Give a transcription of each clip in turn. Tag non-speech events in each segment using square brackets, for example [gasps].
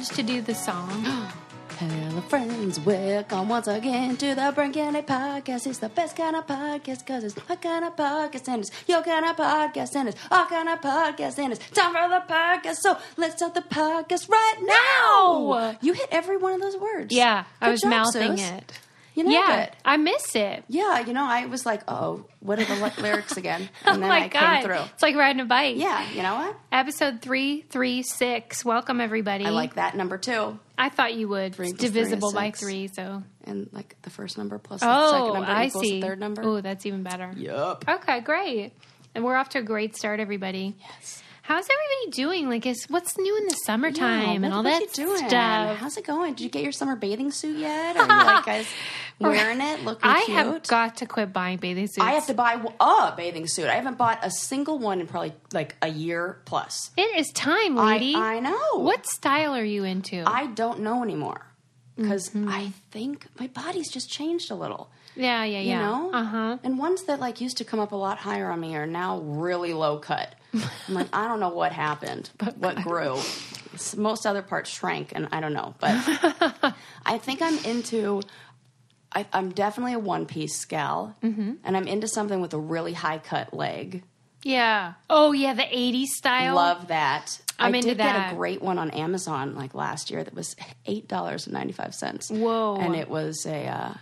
ever get the urge to do the song? [gasps] Hello, friends. Welcome once again to the Brain Candy Podcast. It's the best kind of podcast because it's my kind of podcast and it's your kind of podcast and it's our kind of podcast and it's time for the podcast. So let's start the podcast right now. Now. You hit every one of those words. Yeah, I Good was job, mouthing sis. it. You know yeah, it. I miss it. Yeah, you know, I was like, oh, what are the li- lyrics again? [laughs] Oh And then my I god, came through. it's like riding a bike. Yeah, you know what? Episode three three six. Welcome everybody. I like that number two. I thought you would. Three It's plus three is divisible by three, so. And like the first number plus the Oh, second number I equals see. the third number. Oh, that's even better. Yup. Okay, great. And we're off to a great start, everybody. Yes. How's everybody doing? Like, is what's new in the summertime Yeah, and all that you stuff? How's it going? Did you get your summer bathing suit yet? Are [laughs] you like guys wearing it, looking I cute? have got to quit buying bathing suits. I have to buy a bathing suit. I haven't bought a single one in probably like a year plus. It is time, lady. I know. What style are you into? I don't know anymore because Mm-hmm. I think my body's just changed a little. yeah, yeah, You yeah. know, Uh huh. And ones that like used to come up a lot higher on me are now really low cut. I'm like, I don't know what happened, [laughs] but what grew. Most other parts shrank, and I don't know. But [laughs] I think I'm into. I, I'm definitely a one piece gal, Mm-hmm. and I'm into something with a really high cut leg. Yeah. Oh, yeah, the 80s style. Love that. I'm I into did get a great one on Amazon like last year that was eight dollars and ninety five cents. Whoa. And it was a, uh,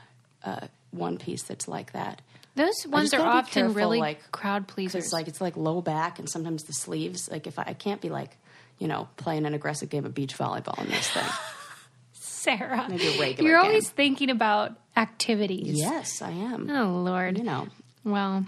a one piece that's like that. Those ones are often careful, really like, crowd pleasers. It's like it's like low back and sometimes the sleeves. Like if I, I can't be like, you know, playing an aggressive game of beach volleyball in this thing. [laughs] Sarah. maybe a regular You're game. always thinking about activities. yes, I am. Oh, Lord. You know. Well,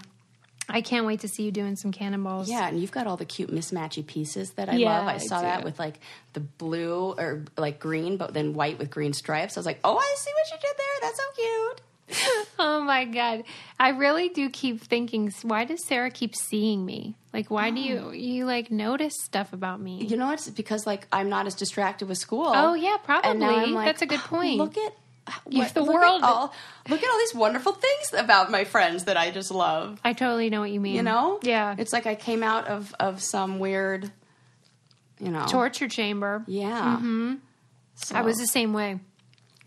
I can't wait to see you doing some cannonballs. Yeah, and you've got all the cute mismatchy pieces that I Yeah, love. I saw that with like the blue or like green, but then white with green stripes. I was like, oh, I see what you did there. That's so cute. [laughs] Oh my god. I really do keep thinking why does Sarah keep seeing me? Like why do you you like notice stuff about me? You know, it's because like I'm not as distracted with school. Oh, yeah, probably. Like, That's a good point. Look at what- the look world- At all, look at all these wonderful things about my friends that I just love. I totally know what you mean. You know? Yeah. It's like I came out of of some weird, you know, torture chamber. Yeah. Mm-hmm. So I was the same way.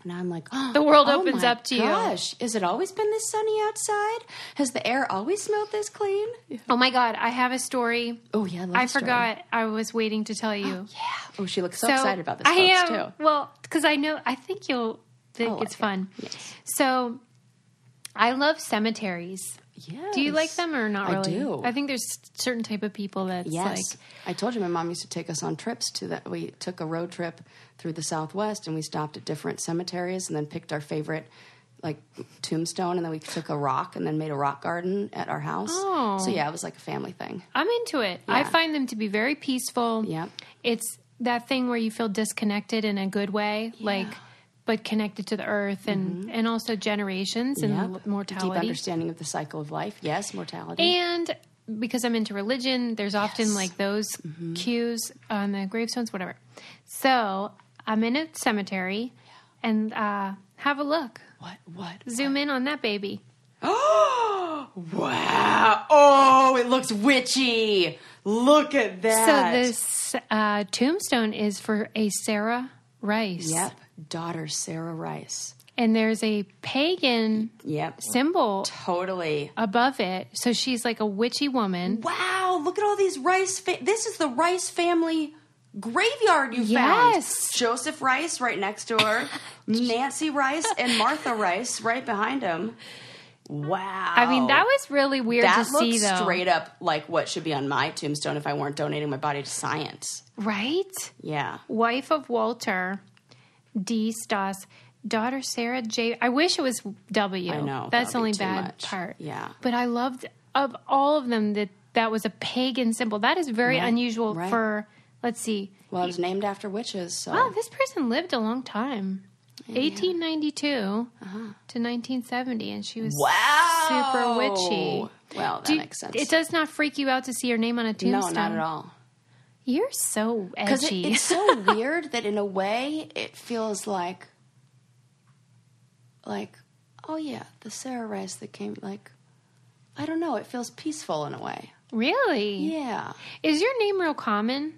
Now I'm like, oh, [gasps] The world oh opens up to you. Gosh, has it always been this sunny outside? Has the air always smelled this clean? [laughs] Oh my god, I have a story. Oh yeah, I, I forgot I was waiting to tell you. Oh, yeah. Oh, she looks so, excited about this. I am. too. Well, because I know, I think you'll think oh, I'll it's like it. fun. Yes. So, I love cemeteries. Yeah. Do you like them or not Really? I do. I think there's certain type of people that's Yes. like, I told you my mom used to take us on trips to that. We took a road trip through the Southwest and we stopped at different cemeteries and then picked our favorite like tombstone and then we took a rock and then made a rock garden at our house. Oh. So yeah, it was like a family thing. I'm into it. I find them to be very peaceful. Yep. It's that thing where you feel disconnected in a good way, like, but connected to the earth and, and also generations and Mm-hmm. Yep. Deep understanding of the cycle of life. Yes, mortality. And because I'm into religion, there's often Yes. like those Mm-hmm. cues on the gravestones, whatever. So I'm in a cemetery and uh, have a look. what? What? Zoom in on that baby. Oh [gasps] wow! Oh, it looks witchy. Look at that. So this uh, tombstone is for a Sarah Rice. Yep. Daughter Sarah Rice. And there's a pagan Yep. symbol Totally. above it. So she's like a witchy woman. Wow, look at all these Rice. Fa- this is the Rice family graveyard you Yes. found. Joseph Rice right next to her, [laughs] Nancy Rice and Martha Rice right behind him. Wow. I mean, that was really weird that to looks see, though. straight up like what should be on my tombstone if I weren't donating my body to science. Right? Yeah. Wife of Walter D. Stoss. Daughter Sarah J. I wish it was W. I know, That's the only bad much. part. Yeah. But I loved, of all of them, that that was a pagan symbol. That is very Right, unusual right. for, let's see. Well, it was named after witches. So. Wow, this person lived a long time. 1892 Uh-huh. to 1970, and she was wow. super witchy. Well, that Do- makes sense. It does not freak you out to see your name on a tombstone. no, not at all. You're so Because it, edgy. it's so [laughs] weird that in a way it feels like, like, oh yeah, the Sarah Rice that came. Like, I don't know. It feels peaceful in a way. really? Yeah. Is your name real common?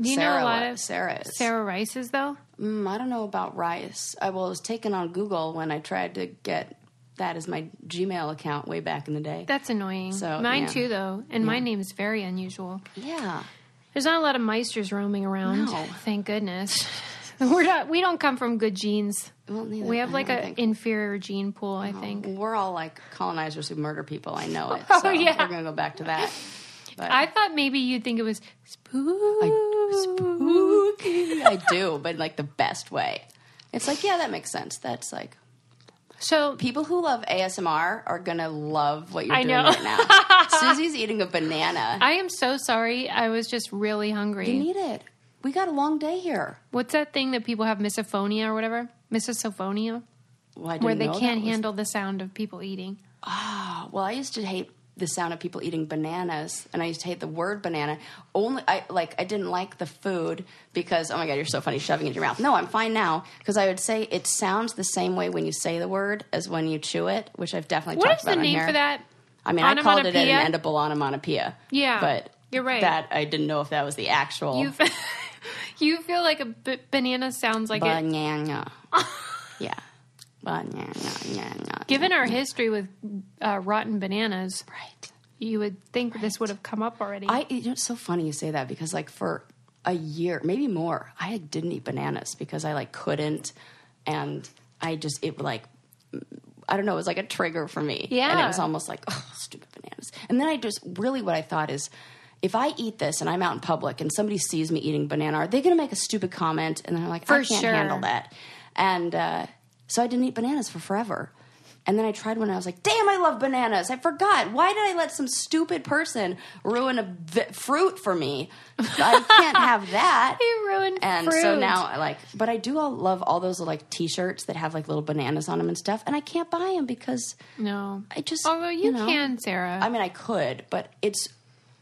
Do you know Sarah a lot of Sarah is. Sarah Rice's though? Mm, I don't know about Rice. I well, it was taken on Google when I tried to get that as my Gmail account way back in the day. That's annoying. So, Mine yeah. too, though, and my name is very unusual. yeah. There's not a lot of meisters roaming around. No. Thank goodness. [laughs] We're not. We don't come from good genes. Well, neither- We have like an inferior gene pool. I uh-huh. think. We're all like colonizers who murder people. I know it. [laughs] Oh, yeah. we're gonna go back to that. But I thought maybe you'd think it was spook. spooky. I do, but like the best way. It's like, yeah, that makes sense. That's like So people who love ASMR are gonna love what you're I doing know. right now. [laughs] Susie's eating a banana. I am so sorry. I was just really hungry. you need it. We got a long day here. What's that thing that people have misophonia or whatever? Misophonia, Well, where they can't was- handle the sound of people eating. Oh, well, I used to hate the sound of people eating bananas, and I used to hate the word banana. Only I like I didn't like the food because oh my god, you're so funny shoving it in your mouth. No, I'm fine now because I would say it sounds the same way when you say the word as when you chew it, which I've definitely What talked is the about on name here. for that? I mean, I called it an edible onomatopoeia. Yeah, but you're right. That I didn't know if that was the actual You [laughs] feel like a b- banana sounds like banana. [laughs] it. Banana. yeah, banana. Given our history with uh, rotten bananas, right. you would think this would have come up already. I you know, it's so funny you say that because like for a year, maybe more, I didn't eat bananas because I like couldn't, and I just it like I don't know, it was like a trigger for me. Yeah. and it was almost like oh stupid bananas. And then I just really what I thought is. If I eat this and I'm out in public and somebody sees me eating banana, are they going to make a stupid comment? And they're like, I can't sure. handle that. And uh, so I didn't eat bananas for forever. And then I tried one and I was like, damn, I love bananas. I forgot. Why did I let some stupid person ruin a v- fruit for me? I can't have [laughs] that. you ruined fruit And fruit. so now, I like, but I do all love all those like T-shirts that have like little bananas on them and stuff, and I can't buy them because no. I just. Although you, know, can, Sarah. I mean, I could, but it's.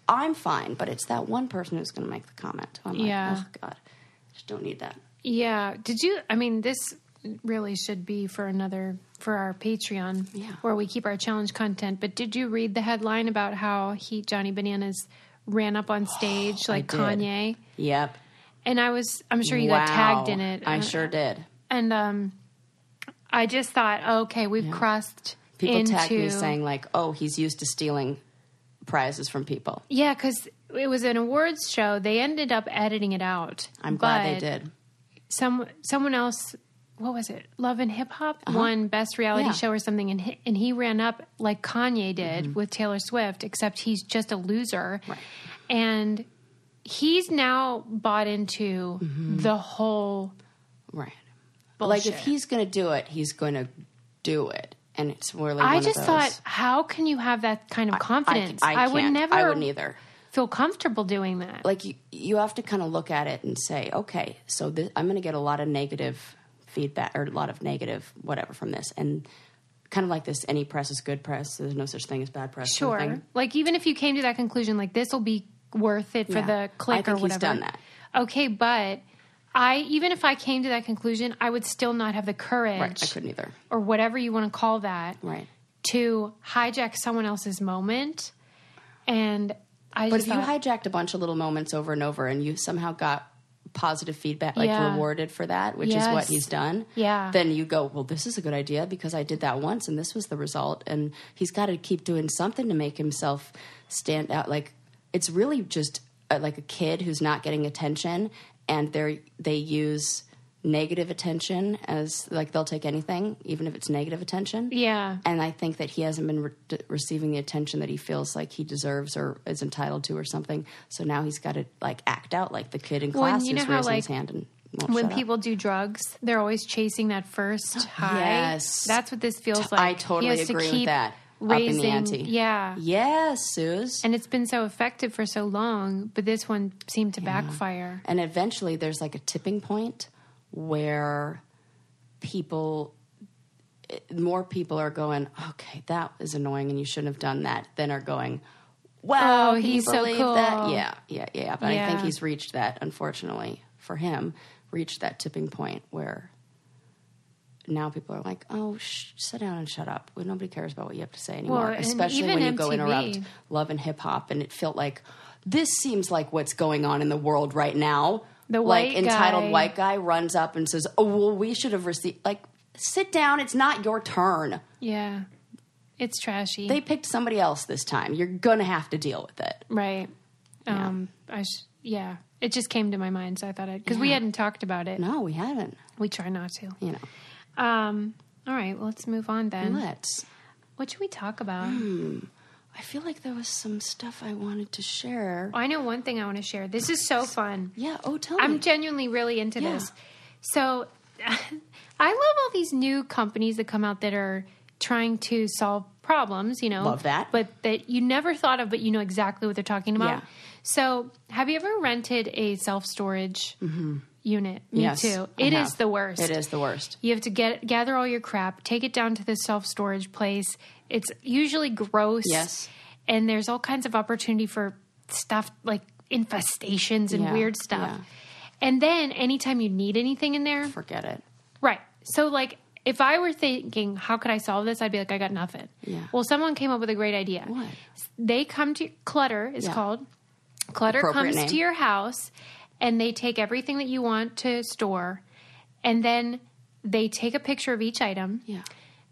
I'm fine, but it's that one person who's going to make the comment. I'm like, Yeah. oh god, I just don't need that. Yeah. Did you? I mean, this really should be for another for our Patreon, Yeah. where we keep our challenge content. But did you read the headline about how he Johnny Bananas ran up on stage [gasps] like did. Kanye? Yep. And I was, I'm sure you got tagged in it. I Uh, sure did. And um, I just thought, okay, we've crossed People into tagged me saying like, "Oh, he's used to stealing prizes from people." yeah, because it was an awards show. They ended up editing it out. I'm glad they did. Some someone else, what was it? Love and Hip Hop won best reality Uh-huh. Yeah. show or something, and he, and he ran up like Kanye did Mm-hmm. with Taylor Swift, except he's just a loser, and he's now bought into Mm-hmm. the whole. Right. But like, if he's going to do it, he's going to do it, and it's really. I just thought, how can you have that kind of confidence? I, I, would can't. never. I wouldn't either. feel comfortable doing that. Like you, you have to kind of look at it and say, okay, so this, I'm going to get a lot of negative feedback or a lot of negative whatever from this, and kind of like this, any press is good press. There's no such thing as bad press. sort of Sure. Like even if you came to that conclusion, like this will be worth it for Yeah. the click or he's whatever. done that. Okay, but I even if I came to that conclusion, I would still not have the courage Right. I couldn't either. or whatever you want to call that Right. to hijack someone else's moment. And I But if you thought, hijacked a bunch of little moments over and over, and you somehow got positive feedback, like Yeah. rewarded for that, which is what he's done. Yeah. Then you go, well, this is a good idea because I did that once, and this was the result. And he's got to keep doing something to make himself stand out. Like it's really just uh, like a kid who's not getting attention, and they they use negative attention as like they'll take anything, even if it's negative attention. yeah. And I think that he hasn't been re- receiving the attention that he feels like he deserves or is entitled to or something. So now he's got to like act out like the kid in Well, class you know who's how, raising his like, hand and When shut up. people do drugs, they're always chasing that first [gasps] high. Yes. That's what this feels like. I totally has to agree with that. Raising, Upping the ante. Yeah. Yes, Suze. And it's been so effective for so long, but this one seemed to backfire. And eventually there's like a tipping point where people more people are going, okay, that is annoying and you shouldn't have done that, than are going, wow, Oh, he's so believe that? cool. Yeah, yeah, yeah. But I think he's reached that, unfortunately for him, reached that tipping point where now people are like, "Oh, sh- sit down and shut up." Well, nobody cares about what you have to say anymore, Well, especially when you go interrupt love and hip hop, and it felt like this seems like what's going on in the world right now. The like white entitled guy- white guy runs up and says, "Oh, well, we should have received." Like, sit down. It's not your turn. Yeah. It's trashy. They picked somebody else this time. You're gonna have to deal with it. right. Um I sh- yeah. It just came to my mind so I thought I'd cuz we hadn't talked about it. No, we haven't. We try not to. You know, Um all right, well, let's move on then. let's. What should we talk about? Hmm. I feel like there was some stuff I wanted to share. I know one thing I want to share. This is so fun. Yeah. Oh, tell me. I'm genuinely really into Yeah. this. So [laughs] I love all these new companies that come out that are trying to solve problems, you know. Love that. But that you never thought of, but you know exactly what they're talking about. Yeah. So have you ever rented a self storage unit? Me Mm-hmm. Yes, too. It is the worst. It is the worst. You have to get gather all your crap, take it down to the self storage place. It's usually gross. Yes. And there's all kinds of opportunity for stuff like infestations and Yeah, weird stuff. yeah. And then anytime you need anything in there, Forget it. right. So like if I were thinking, how could I solve this? I'd be like, I got nothing. Yeah. Well, someone came up with a great idea. What? They come to Clutter is Yeah. called. Clutter comes name. to your house and they take everything that you want to store and then they take a picture of each item. Yeah.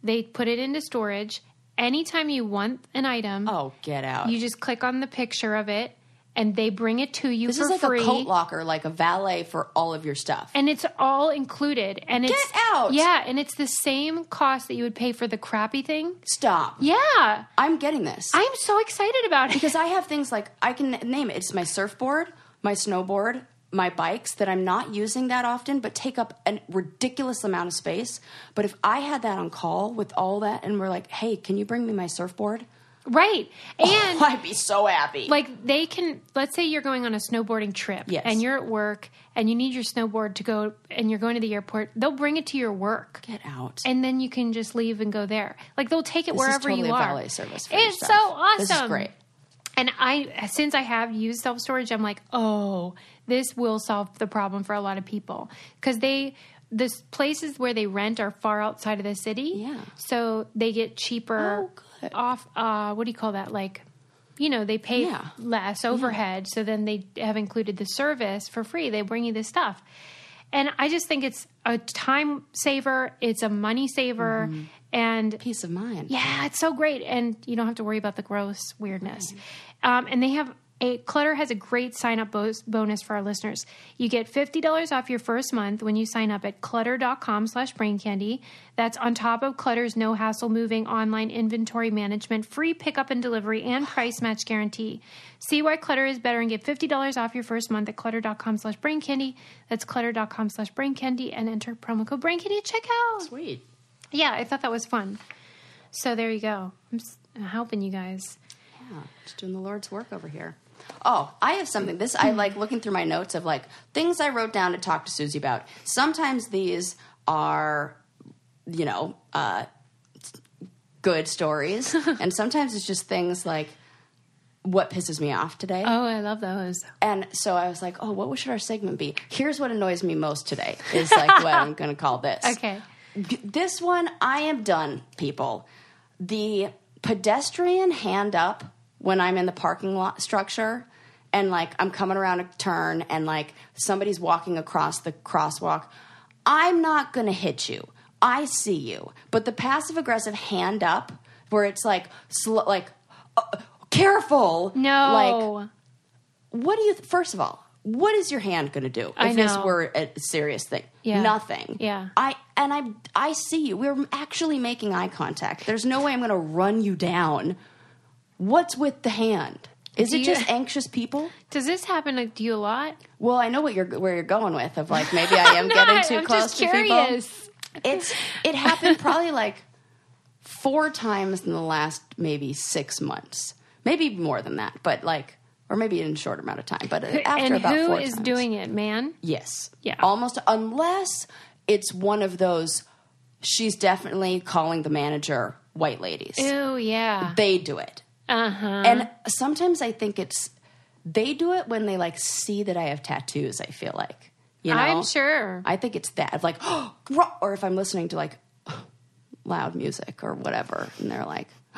They put it into storage. Anytime you want an item, Oh, get out. you just click on the picture of it and they bring it to you this for is like free. a coat locker, like a valet for all of your stuff. and it's all included. And it's Get out! Yeah, and it's the same cost that you would pay for the crappy thing. Stop. Yeah. I'm getting this. I'm so excited about it. because I have things like I can name it. It's my surfboard, my snowboard, my bikes that I'm not using that often, but take up a ridiculous amount of space. But if I had that on call with all that, and we're like, "Hey, can you bring me my surfboard?" Right. [laughs] Oh, and I'd be so happy. like they can let's say you're going on a snowboarding trip Yes. and you're at work and you need your snowboard to go and you're going to the airport, they'll bring it to your work. get out. And then you can just leave and go there. Like they'll take it this wherever totally you are. valet service. It's so awesome. This is great. And I, since I have used self storage, I'm like, oh, this will solve the problem for a lot of people because they, the places where they rent are far outside of the city. Yeah. So they get cheaper Oh, good. off. Uh, what do you call that? Like, you know, they pay Yeah. less overhead. So then they have included the service for free. They bring you this stuff. And I just think it's a time saver. It's a money saver. Mm-hmm. And Peace of mind. yeah, it's so great, and you don't have to worry about the gross weirdness. Um, and they have a Clutter has a great sign up bo- bonus for our listeners. You get fifty dollars off your first month when you sign up at clutter.com slash brain candy. That's on top of Clutter's no hassle moving online inventory management, free pickup and delivery, and price match guarantee. See why Clutter is better and get fifty dollars off your first month at clutter.com slash brain candy. That's clutter.com slash brain candy and enter promo code brain candy at checkout. Sweet. Yeah, I thought that was fun. So there you go. I'm s- helping you guys. Yeah, just doing the Lord's work over here. Oh, I have something. This I like looking through my notes of like things I wrote down to talk to Susie about. Sometimes these are, you know, uh, good stories, [laughs] and sometimes it's just things like what pisses me off today. Oh, I love those. And so I was like, oh, what should our segment be? Here's what annoys me most today is like what I'm [laughs] going to call this. Okay. This one, I am done, people. The pedestrian hand up when I'm in the parking lot structure and like I'm coming around a turn and like somebody's walking across the crosswalk. I'm not going to hit you. I see you. But the passive aggressive hand up where it's like, sl- like, uh, careful. No. Like, what do you first of all what is your hand going to do if I this were a serious thing Yeah. nothing Yeah. i and i i see you we're actually making eye contact there's no way i'm going to run you down what's with the hand is Do it you- just anxious people Does this happen like, to you a lot? well i know what you're where you're going with of like maybe i [laughs] am getting Not. too I'm close just to curious. people it's it happened probably like four times in the last maybe six months maybe more than that but like or maybe in a short amount of time but after and about who four is times. doing it, man? Yes. Yeah. Almost unless it's one of those she's definitely calling the manager white ladies. Oh yeah. They do it. Uh huh. And sometimes I think it's they do it when they like see that I have tattoos, I feel like. You know? I'm sure. I think it's that like, [gasps] oh, or if I'm listening to like [gasps] loud music or whatever, and they're like, [gasps]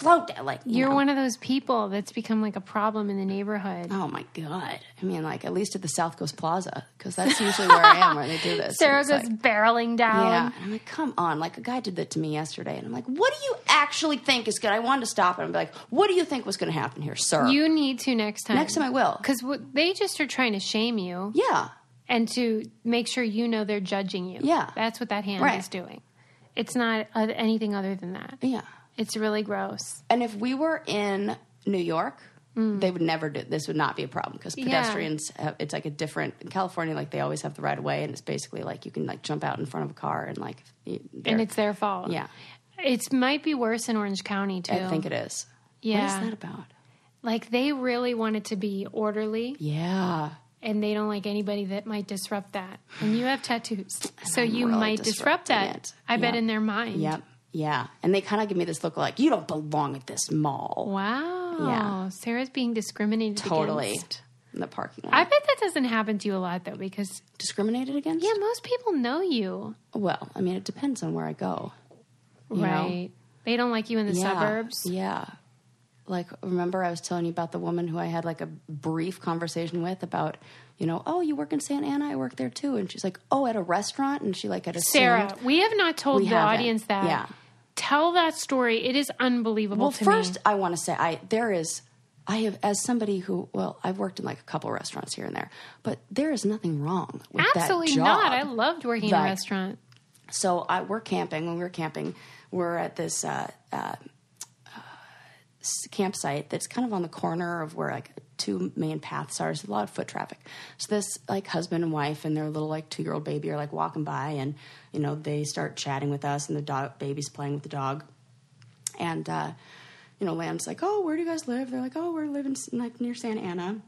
"Slow down!" Like you You're know. one of those people that's become like a problem in the neighborhood. Oh my god! I mean, like at least at the South Coast Plaza, because that's usually where I am where they do this. Sarah It's goes like- barreling down. yeah, and I'm like, come on! Like a guy did that to me yesterday, and I'm like, what do you actually think is good? I wanted to stop him and be like, what do you think was going to happen here, sir? You need to next time. Next time I will. Because they just are trying to shame you yeah, and to make sure you know they're judging you. Yeah. That's what that hand Right. is doing. It's not anything other than that. yeah. It's really gross. And if we were in New York, mm. they would never do this. Would not be a problem because Yeah. pedestrians. Have, it's like a different in California. Like they always have the right of way, and it's basically like you can like jump out in front of a car and like. And it's their fault. yeah. It might be worse in Orange County, too. I think it is. Yeah. What is that about? Like they really want it to be orderly Yeah. and they don't like anybody that might disrupt that. And you have tattoos. So you really might disrupt that. it. I bet in their mind. Yep. Yeah. And they kind of give me this look like you don't belong at this mall. Wow. Yeah. Sarah's being discriminated Totally. against. In the parking lot. I bet that doesn't happen to you a lot though, because discriminated against? yeah, most people know you. Well, I mean, it depends on where I go. You know? right. They don't like you in the Yeah. suburbs. Yeah. Like, remember I was telling you about the woman who I had like a brief conversation with about, you know, oh, you work in Santa Ana? I work there too. And she's like, oh, at a restaurant? And she like at a Sarah, we have not told We the haven't. audience that. Yeah. Tell that story. It is unbelievable Well, first, me. I want to say I there is I have as somebody who well I've worked in like a couple restaurants here and there, but there is nothing wrong with Absolutely that not. I loved working in a restaurant. So I we're camping when we were camping. We're at this uh, uh, campsite that's kind of on the corner of where like two main paths are. There's a lot of foot traffic. So this like husband and wife and their little like two year old baby are like walking by, and you know they start chatting with us, and the dog baby's playing with the dog, and uh, you know Land's like, "Oh, where do you guys live?" They're like, "Oh, we're living like near Santa Ana."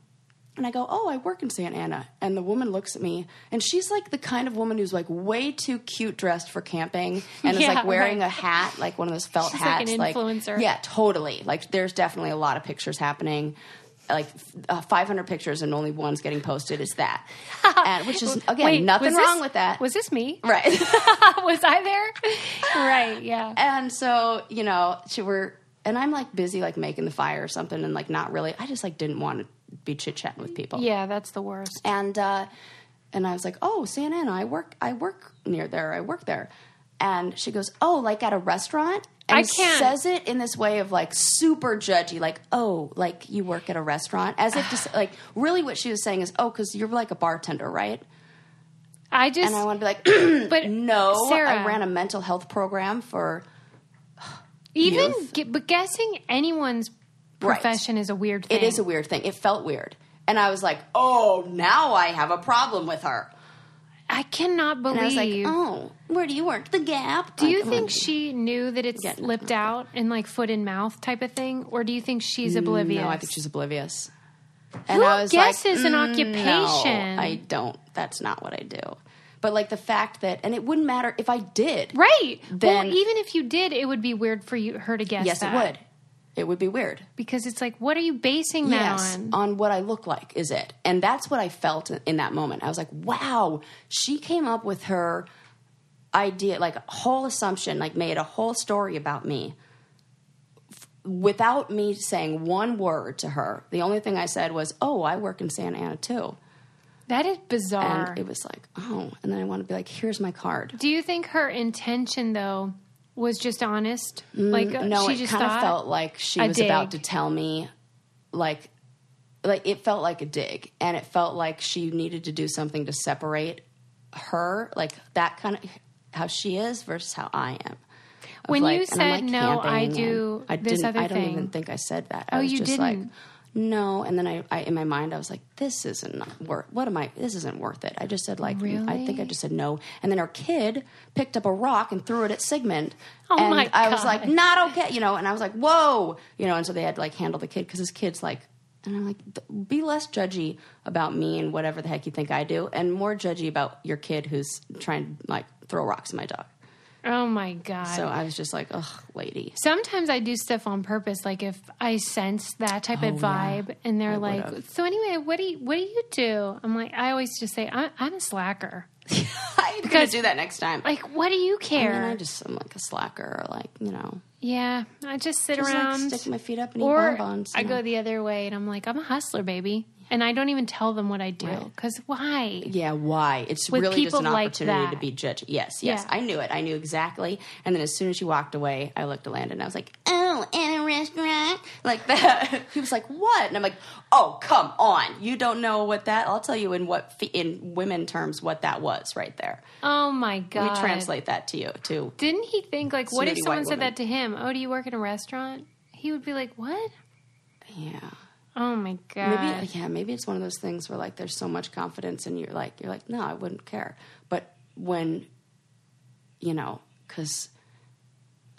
And I go, Oh, I work in Santa Ana. And the woman looks at me, and she's like the kind of woman who's like way too cute dressed for camping and is [laughs] like wearing right. a hat, like one of those felt She's like hats. an influencer. yeah, totally. Like there's definitely a lot of pictures happening. Like uh, 500 pictures and only one's getting posted is that. [laughs] and, which is, again, Wait, nothing was this- wrong with that. Was this me? right. [laughs] was I there? right, yeah. and so you know she were and i'm like busy like making the fire or something and like not really i just like didn't want to be chit-chatting with people. Yeah, that's the worst. and uh and i was like oh santa ana i work i work near there i work there. And she goes oh like at a restaurant? And I can't- says it in this way of like super judgy like oh like you work at a restaurant? As if to [sighs] like really what she was saying is oh because you're like a bartender right? I just and i want to be like [clears throat] but no Sarah, i ran a mental health program for even gu- but guessing anyone's Right. profession is a weird thing. It is a weird thing. It felt weird. And I was like, oh, now I have a problem with her. I cannot And I was like, believe. oh, where do you work? The Gap. do you think she knew that it Yeah. slipped out in like foot and mouth type of thing, or do you think she's oblivious? No, I think she's oblivious. And Who I was guesses like, an "Mm, occupation?" No, I don't. That's not what I do. But like the fact that, and it wouldn't matter if I did. right. Then- well, even if you did, it would be weird for you her to guess. Yes, that. it would. It would be weird. because it's like, what are you basing that yes, on? what I look like is it, and that's what I felt in- in that moment. I was like, "Wow!" She came up with her idea, like a whole assumption, like made a whole story about me f- without me saying one word to her. The only thing I said was, "Oh, I work in Santa Ana too," That is bizarre. and it was like, "Oh," and then I want to be like, "Here's my card." Do you think her intention though was just honest? like uh, Mm, no, she it just kind of thought felt like she a was about to dig. tell me, like, like it felt like a dig, and it felt like she needed to do something to separate her, like that kind of how she is versus how I am. Of When you and I'm, said, "No, I camping," do and I this didn't, other I don't thing. even think I said that. Oh, I was you just like, didn't? No, and then I, I, in my mind, I was like, this isn't worth. What am I? This isn't worth it. I just said like, I think I just said no, and then our kid picked up a rock and threw it at Sigmund. Oh and my I was like, not okay, you know. And I was like, whoa, you know. And so they had to like handle the kid because his kid's like, and I'm like, be less judgy about me and whatever the heck you think I do, and more judgy about your kid who's trying to like throw rocks at my dog. Oh my god. So I was just like, ugh, lady. Sometimes I do stuff on purpose, like if I sense that type of Oh, yeah. vibe, and they're I like, would've. "So anyway, what do you what do you do?" I'm like, I always just say, "I'm, I'm a slacker." [laughs] I'm gonna Because- do that next time. Like, what do you I care? mean, I just I'm like a slacker, or like you know, yeah, I just sit just around, like stick my feet up and eat or bonbons. I you go the other way, and I'm like, I'm a hustler, baby, and I don't even tell them what I do Right. because why? Yeah, why? It's With really just an like opportunity to be judged. Yes, yes. Yeah. I knew it. I knew exactly. And then as soon as she walked away, I looked at Landon and I was like, oh, in a restaurant? Like that. [laughs] he was like, what? And I'm like, oh, come on. You don't know what that, I'll tell you in what, in women terms, what that was right there. Oh my god! We translate that to you, too. Didn't he think like, what if someone said woman. that to him? Oh, do you work in a restaurant? He would be like, what? Yeah. Oh my god! Maybe, yeah, maybe it's one of those things where like there's so much confidence and you're like, you're like, no, I wouldn't care. But when, you know, because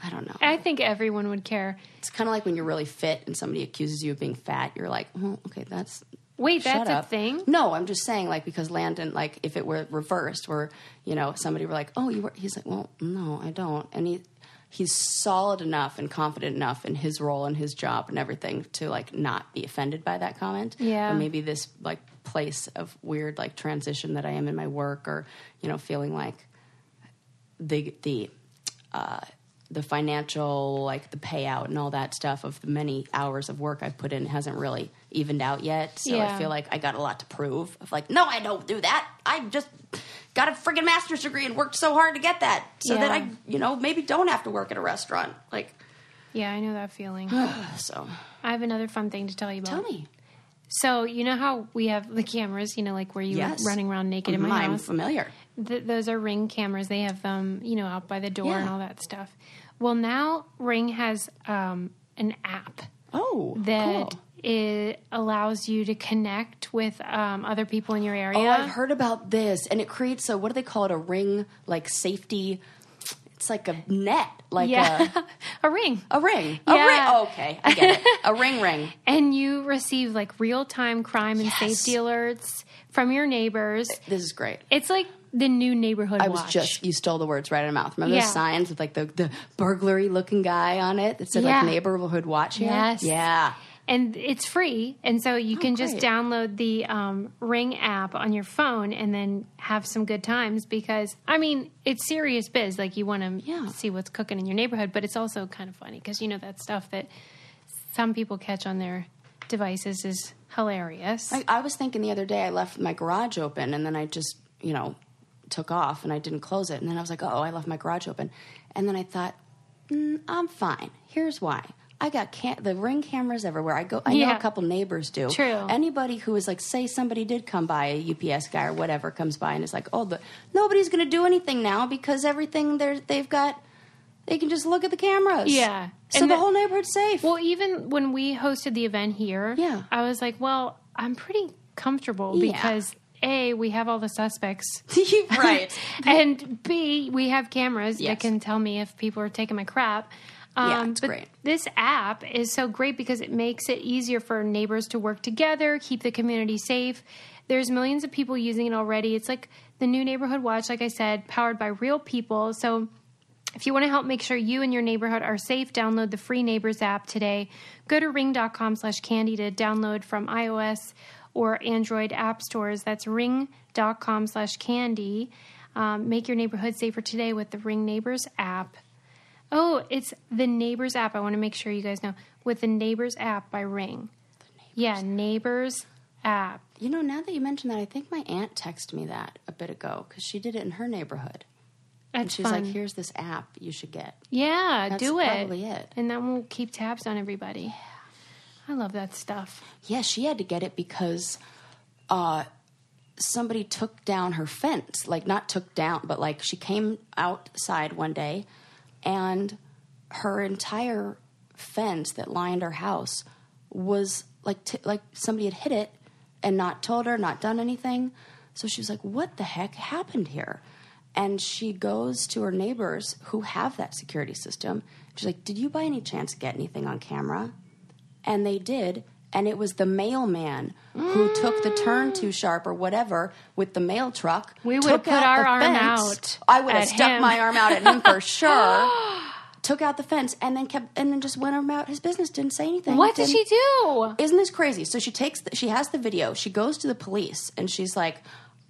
I don't know. I think everyone would care. It's kind of like when you're really fit and somebody accuses you of being fat. You're like, well, okay, that's Wait, that's a thing. No, I'm just saying, like, because Landon, like, if it were reversed, where you know somebody were like, oh, you were, he's like, well, no, I don't, and he he's solid enough and confident enough in his role and his job and everything to like not be offended by that comment. Yeah. Or maybe this like place of weird like transition that I am in my work, or you know, feeling like the the uh, the financial like the payout and all that stuff of the many hours of work I've put in hasn't really evened out yet. So Yeah. I feel like I got a lot to prove. Of like, no, I don't do that. I just got a friggin' master's degree and worked so hard to get that, so that I, you know, maybe don't have to work at a restaurant. Like, Yeah, I know that feeling. [sighs] so I have another fun thing to tell you about. tell me. So you know how we have the cameras, you know, like where you Yes. running around naked in my I'm house. familiar. Th- those are Ring cameras. They have them, you know, out by the door and all that stuff. Well, now Ring has um, an app Oh, that cool. It allows you to connect with um, other people in your area. Oh, I've heard about this, and it creates a what do they call it? A ring like safety. It's like a net, like yeah, a [laughs] a ring. a ring. A Yeah. ring. Oh, okay, I get it. A [laughs] ring, ring. And you receive like real time crime and Yes. safety alerts from your neighbors. This is great. It's like the new neighborhood I was watch. just you stole the words right out of my mouth. Remember Yeah. those signs with like the, the burglary looking guy on it that said Yeah. like neighborhood watch here? Yes. Yeah. And it's free and so you can just Oh, great. download the um, ring app on your phone and then have some good times because i mean it's serious biz like you want to Yeah. see what's cooking in your neighborhood but it's also kind of funny because you know that stuff that some people catch on their devices is hilarious I, I was thinking the other day I left my garage open and then I just, you know, took off and I didn't close it. And then I was like, oh, I left my garage open. And then I thought, mm, I'm fine. Here's why. I got cam- the ring cameras everywhere. I go. I know a couple neighbors do. True. Anybody who is like, say somebody did come by, a UPS guy or whatever comes by and is like, oh, the nobody's going to do anything now because everything they're they've got, they can just look at the cameras. Yeah. So And the the- whole neighborhood's safe. well even when we hosted the event here Yeah. i was like well i'm pretty comfortable Yeah. because a we have all the suspects [laughs] right. [laughs] and B, we have cameras Yes. that can tell me if people are taking my crap. Yeah, Um, it's but great. This app is so great because it makes it easier for neighbors to work together, keep the community safe. There's millions of people using it already. It's like the new neighborhood watch, like I said, powered by real people. So if you want to help make sure you and your neighborhood are safe, download the free Neighbors app today. Go to ring.com slash candy to download from iOS or Android app stores. That's ring.com slash candy. Um, make your neighborhood safer today with the Ring Neighbors app. Oh, it's the Neighbors app. I want to make sure you guys know. With the Neighbors app by Ring. yeah, Neighbors app. You know, now that you mention that, I think my aunt texted me that a bit ago because she did it in her neighborhood. That's And she's fun. like, "Here's this app you should get." yeah, That's do it. probably it. And then we'll keep tabs on everybody. I love that stuff. Yeah, she had to get it because uh, somebody took down her fence. Like, not took down, but like she came outside one day and her entire fence that lined her house was like, t- like somebody had hit it and not told her, not done anything. So she was like, what the heck happened here? And she goes to her neighbors who have that security system. She's like, did you by any chance get anything on camera? And they did. And it was the mailman who took the turn too sharp or whatever with the mail truck. We would've took put our arm fence. out I would have stuck him. my arm out at him for [gasps] sure. Took out the fence and then kept and then just went about his business. Didn't say anything. What did she do? isn't this crazy? So she takes, the, she has the video. She goes to the police and she's like,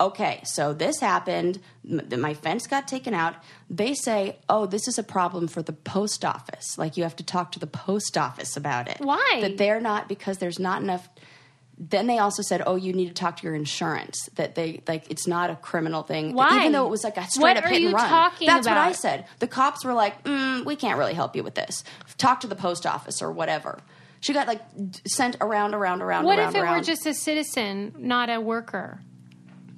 "Okay, so this happened. My fence got taken out. They say, oh, this is a problem for the post office. Like you have to talk to the post office about it. Why? That they're not because there's not enough." Then they also said, "Oh, you need to talk to your insurance. That they like it's not a criminal thing. Why? Even though it was like a straight What up hit and run. talking That's what I said. The cops were like, mm, "We can't really help you with this. Talk to the post office or whatever." She got like sent around, around, around, What around, if it around. were just a citizen, not a worker?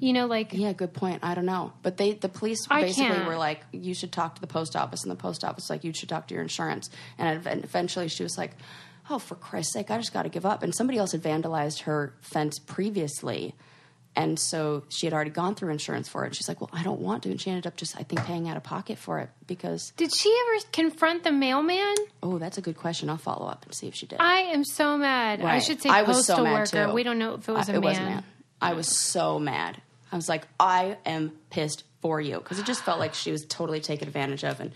You know, like Yeah, good point. I don't know, but they the police I basically can't. were like, "You should talk to the post office," and the post office like, "You should talk to your insurance." And eventually, she was like, "Oh, for Christ's sake, I just got to give up." And somebody else had vandalized her fence previously, and so she had already gone through insurance for it. She's like, "Well, I don't want to," and she ended up just, I think, paying out of pocket for it because. Did she ever confront the mailman? Oh, that's a good question. I'll follow up and see if she did. I am so mad. I should say I was postal so mad worker. We don't know if it was I- a it man. was a man. I was so mad. I was like, I am pissed for you because it just felt like she was totally taken advantage of and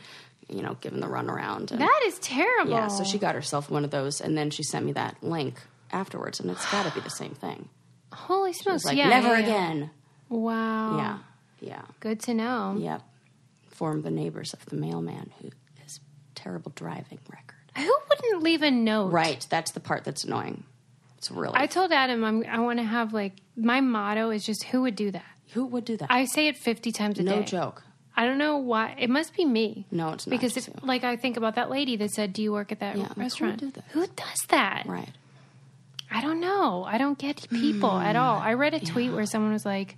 you know given the runaround. And, That is terrible. yeah, so she got herself one of those, and then she sent me that link afterwards, and it's got to be the same thing. [gasps] Holy smokes! like yeah, never yeah, yeah. again. Wow. Yeah, yeah, Good to know. yep. Formed the neighbors of the mailman who has terrible driving record. Who wouldn't leave a note? Right, that's the part that's annoying. It's really I told Adam I'm, I want to have like my motto is just who would do that. who would do that? I say it 50 times a day. no joke. I don't know why. It must be me. No, it's not because if, like I think about that lady that said, "Do you work at that Yeah, like, who would restaurant?" do? Who does that? Right. I don't know. I don't get people at all. I read a tweet Hmm. where someone was like,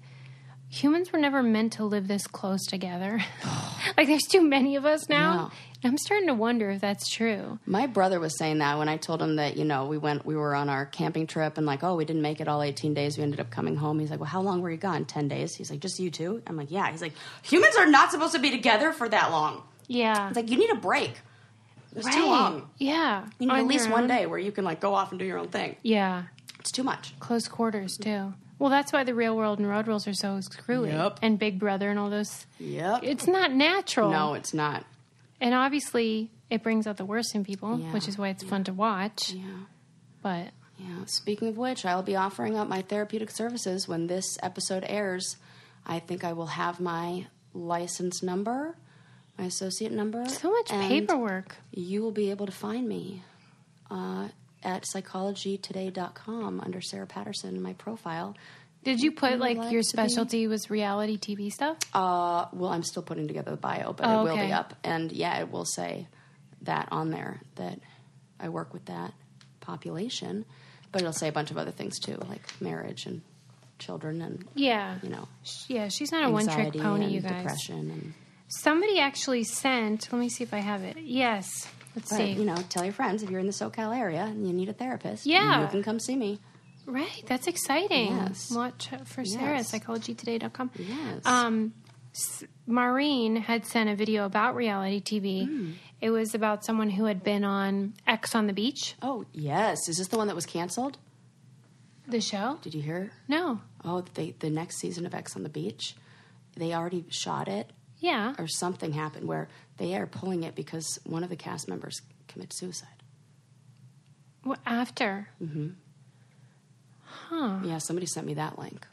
"Humans were never meant to live this close together. [sighs] [laughs] like there's too many of us now." No. I'm starting to wonder if that's true. My brother was saying that when I told him that, you know, we went, we were on our camping trip and like, oh, we didn't make it all 18 days. We ended up coming home. He's like, well, how long were you gone? 10 days. He's like, just you two? I'm like, yeah. He's like, humans are not supposed to be together for that long. Yeah. It's like, you need a break. It's right. too long. Yeah. You need On at least one day where you can like go off and do your own thing. Yeah. It's too much. Close quarters too. Well, that's why the real world and road rules are so screwy. Yep. And Big Brother and all those. Yep. It's not natural. no, it's not. And obviously, it brings out the worst in people, Yeah. which is why it's fun to watch. Yeah. But Yeah. Speaking of which, I'll be offering up my therapeutic services when this episode airs. I think I will have my license number, my associate number. so much paperwork. You will be able to find me uh, at psychologytoday.com under Sarah Patterson in my profile. Did you put like like your to be- specialty was reality TV stuff? Uh, well, I'm still putting together the bio, but Oh, it will okay. be up. And yeah, it will say that on there that I work with that population. But it'll say a bunch of other things too, like marriage and children and, Yeah. you know, Yeah, she's not a one trick pony, you guys. depression and Somebody actually sent, let me see if I have it. Yes. Let's but, see. you know tell your friends if you're in the SoCal area and you need a therapist Yeah. you can come see me Right, that's exciting. Yes. Watch for Sarah Yes. psychologytoday.com. yes Um, Maureen had sent a video about reality TV. Hmm. It was about someone who had been on Ex on the Beach, oh yes is this the one that was canceled the show. did you hear No. oh they, the next season of Ex on the Beach they already shot it Yeah. or something happened where they are pulling it because one of the cast members committed suicide Well, after. Huh. yeah somebody sent me that link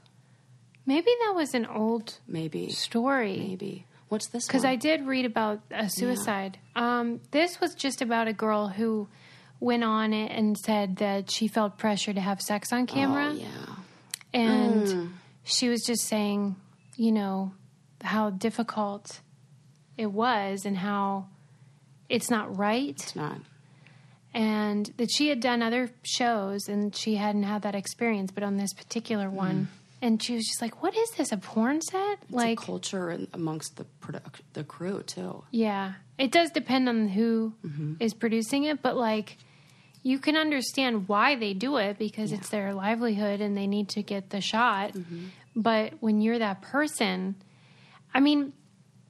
Maybe that was an old maybe story. maybe what's this Because? I did read about a suicide. Um, this was just about a girl who went on it and said that she felt pressure to have sex on camera. oh, yeah And she was just saying, you know, how difficult it was and how it's not right. it's not And that she had done other shows and she hadn't had that experience, but on this particular one. And she was just like, what is this, a porn set? it's like, a culture amongst the product the crew too Yeah, it does depend on who is Mm-hmm. producing it, but like you can understand why they do it because it's their livelihood and they need to get the shot. Mm-hmm. But when you're that person, I mean,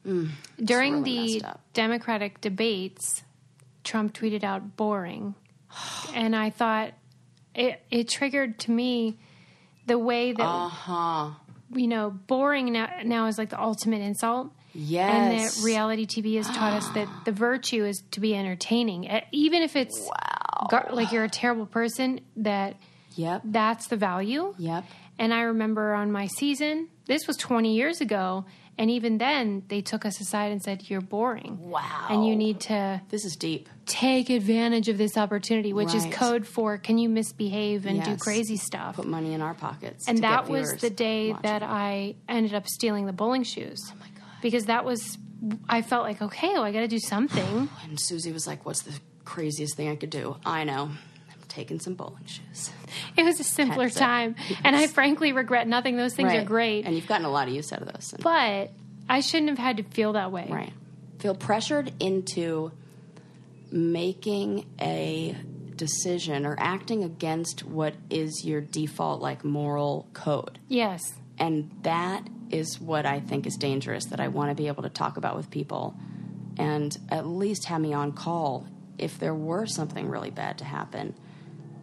during Mm. really the. Democratic debates, Trump tweeted out boring. [sighs] and I thought it it triggered to me the way that Uh huh. you know boring now now is like the ultimate insult. Yes. And that reality TV has taught us that the [gasps] virtue is to be entertaining, even if it's Wow. gar- like you're a terrible person. That Yep. that's the value. Yep. And I remember on my season, this was 20 years ago, and even then they took us aside and said, "You're boring, Wow. and you need to This is deep. take advantage of this opportunity," which is code for can you misbehave and do crazy stuff. Put money in our pockets. and that was the day watching. that I ended up stealing the bowling shoes. Oh my god. Because that was, I felt like, okay, well, I got to do something. [sighs] And Susie was like, "What's the craziest thing I could do?" I know. I'm taking some bowling shoes. It was a simpler it. time. And I frankly regret nothing. Those things are great. and you've gotten a lot of use out of those. But I shouldn't have had to feel that way. Right. Feel pressured into making a decision or acting against what is your default like moral code. Yes. And that is what I think is dangerous that I want to be able to talk about with people and at least have me on call if there were something really bad to happen.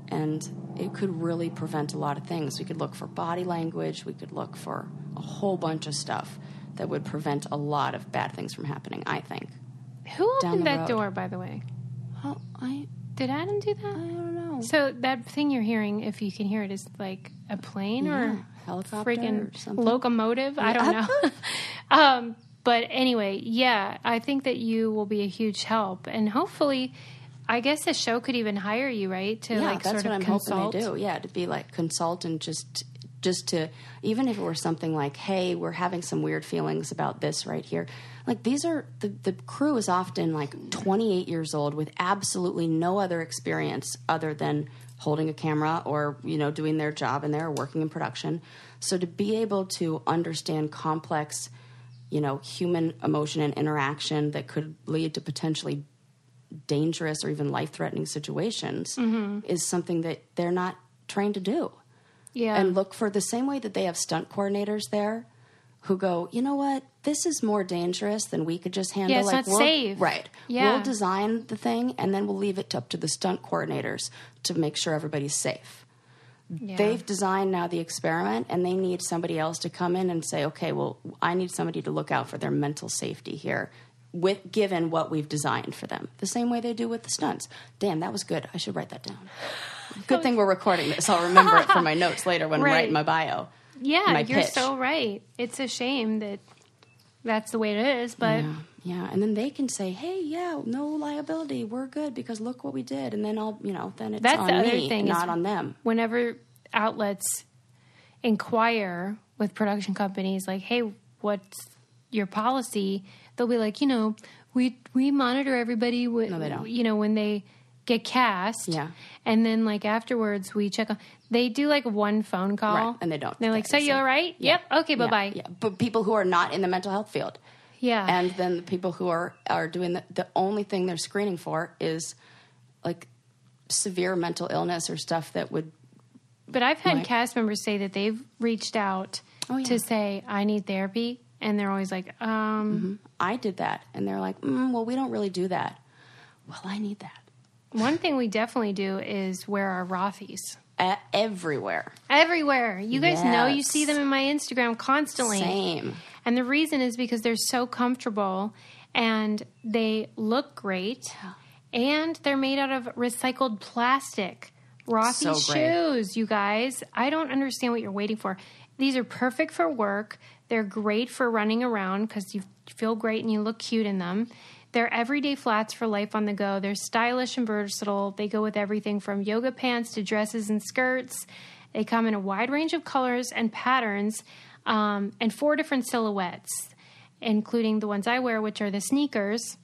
And it could really prevent a lot of things. We could look for body language, we could look for a whole bunch of stuff that would prevent a lot of bad things from happening, I think. Who opened that road. door, by the way? Oh, I Did Adam do that? I don't know. So that thing you're hearing, if you can hear it, is like a plane Yeah, or helicopter freaking or something. locomotive. I don't know. [laughs] um, but anyway, yeah, I think that you will be a huge help, and hopefully, I guess the show could even hire you, right? To yeah, like that's sort what of I'm consult. hoping they do. Yeah, to be like consult and just just to even if it were something like, hey, we're having some weird feelings about this right here. Like these are the the crew is often like 28 years old with absolutely no other experience other than holding a camera or you know doing their job and they're working in production. So to be able to understand complex you know human emotion and interaction that could lead to potentially dangerous or even life threatening situations mm-hmm. is something that they're not trained to do. Yeah, And look for the same way that they have stunt coordinators there who go, you know what, this is more dangerous than we could just handle. Yeah, it's not we'll- safe. Right. Yeah. We'll design the thing and then we'll leave it up to the stunt coordinators to make sure everybody's safe. Yeah. They've designed now the experiment and they need somebody else to come in and say, okay, well, I need somebody to look out for their mental safety here. With given what we've designed for them, the same way they do with the stunts. Damn, that was good. I should write that down. [laughs] Good thing we're recording this. I'll remember it for my notes [laughs] later when I'm writing my bio. yeah, my you're pitch. so right. It's a shame that that's the way it is, but Yeah, yeah, and then they can say, "Hey, yeah, no liability, we're good because look what we did." And then I'll, you know, then it's That's on the other me, thing not on them. whenever outlets inquire with production companies like hey what's your policy they'll be like you know we we monitor everybody when, No, they don't. you know when they get cast Yeah. and then like afterwards we check on they do like one phone call Right, and they don't. they're like so you all right Yeah. yep okay bye-bye Yeah, but people who are not in the mental health field, yeah and then the people who are are doing the, the only thing they're screening for is like severe mental illness or stuff that would but i've had cast members say that they've reached out Oh, yeah. to say i need therapy and they're always like um I did that, and they're like, mm, "Well, we don't really do that." Well, I need that one thing we definitely do is wear our Rothys A- everywhere. Everywhere. You guys know you see them in my Instagram constantly. Same. And the reason is because they're so comfortable and they look great and they're made out of recycled plastic. Rothy So shoes, you guys. I don't understand what you're waiting for. These are perfect for work. They're great for running around because you feel great and you look cute in them. They're everyday flats for life on the go. They're stylish and versatile. They go with everything from yoga pants to dresses and skirts. They come in a wide range of colors and patterns um, and four different silhouettes, including the ones I wear, which are the sneakers.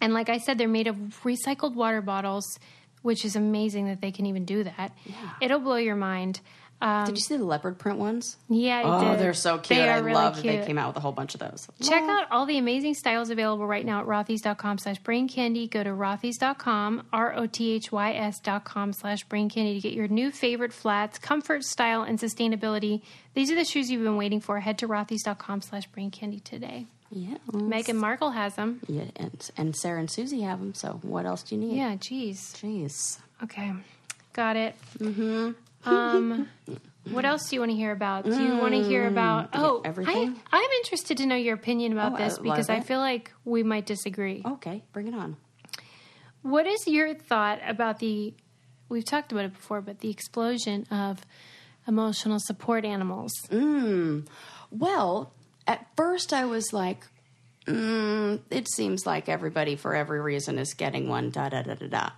And like I said, they're made of recycled water bottles, which is amazing that they can even do that. It'll blow your mind. Um, Did you see the leopard print ones? yeah, I Oh, did. they're so cute. They I really love that they came out with a whole bunch of those. Check out all the amazing styles available right now at rothys.com slash brain candy. Go to rothys.com, R O T H Y S dot com slash brain candy to get your new favorite flats, comfort, style, and sustainability. These are the shoes you've been waiting for. Head to rothys.com slash brain candy today. Yeah. Meghan Markle has them. Yeah, and, and Sarah and Susie have them, so what else do you need? Yeah, geez. Jeez. Okay. Got it. Mm-hmm. Um, [laughs] what else do you want to hear about? Do you want to hear about? Oh, everything? I, I'm interested to know your opinion about Oh, this because I feel like we might disagree. Okay, bring it on. What is your thought about the? We've talked about it before, but the explosion of emotional support animals. Well, at first I was like, mm, it seems like everybody for every reason is getting one. Da da da da da.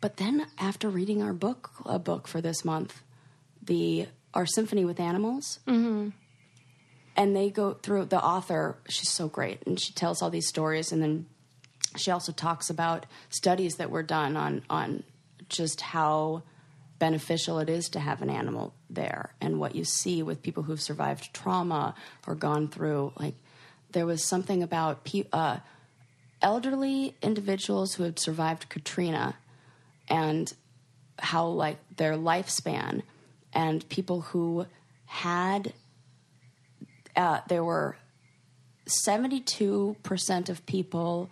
But then after reading our book, a book for this month, the our symphony with animals, and they go through the author. She's so great, and she tells all these stories, and then she also talks about studies that were done on on just how beneficial it is to have an animal there. And what you see with people who've survived trauma or gone through like there was something about pe- uh, elderly individuals who had survived Katrina and how like their lifespan and people who had uh, there were 72% of people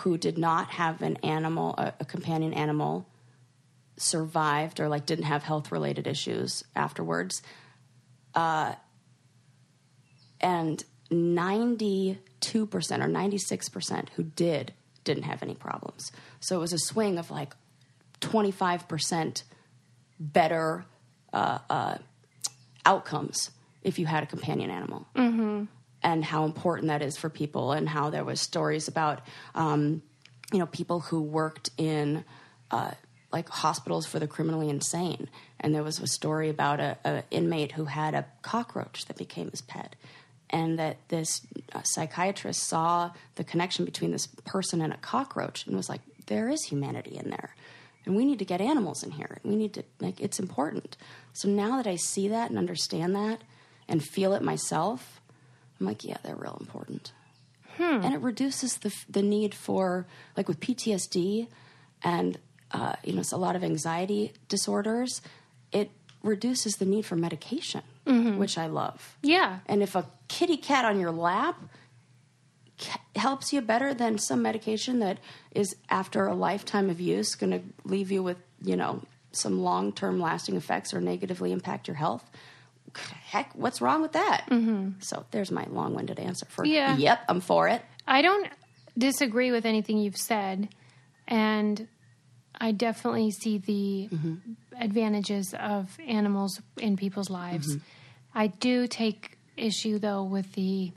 who did not have an animal a, a companion animal survived or like didn't have health related issues afterwards uh, and 92% or 96% who did didn't have any problems. So it was a swing of like 25% better uh, uh, outcomes if you had a companion animal. And how important that is for people and how there was stories about um, you know people who worked in uh, like hospitals for the criminally insane. And there was a story about a, a inmate who had a cockroach that became his pet. And that this uh, psychiatrist saw the connection between this person and a cockroach and was like there is humanity in there. And we need to get animals in here. We need to like it's important. So now that i see that and understand that and feel it myself i'm like yeah they're real important. And it reduces the the need for like with PTSD and uh, you know it's a lot of anxiety disorders. It reduces the need for medication, which I love. Yeah. And if a kitty cat on your lap ca- helps you better than some medication that is after a lifetime of use going to leave you with you know some long term lasting effects or negatively impact your health. Heck, what's wrong with that? Mm-hmm. So there's my long winded answer for Yeah. yep, I'm for it. I don't disagree with anything you've said, and I definitely see the mm-hmm. advantages of animals in people's lives. Mm-hmm. I do take issue though with the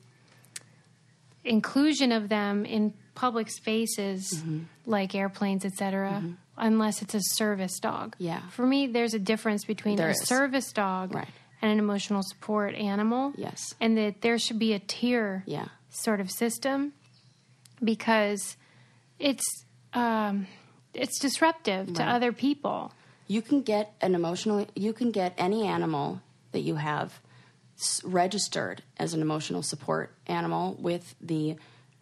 inclusion of them in public spaces mm-hmm. like airplanes, etc. Unless it's a service dog. Yeah. For me, there's a difference between There a is. service dog Right. and an emotional support animal. Yes. And that there should be a tier Yeah. sort of system because it's um, it's disruptive to other people. You can get an emotional. You can get any animal that you have s- registered as an emotional support animal with the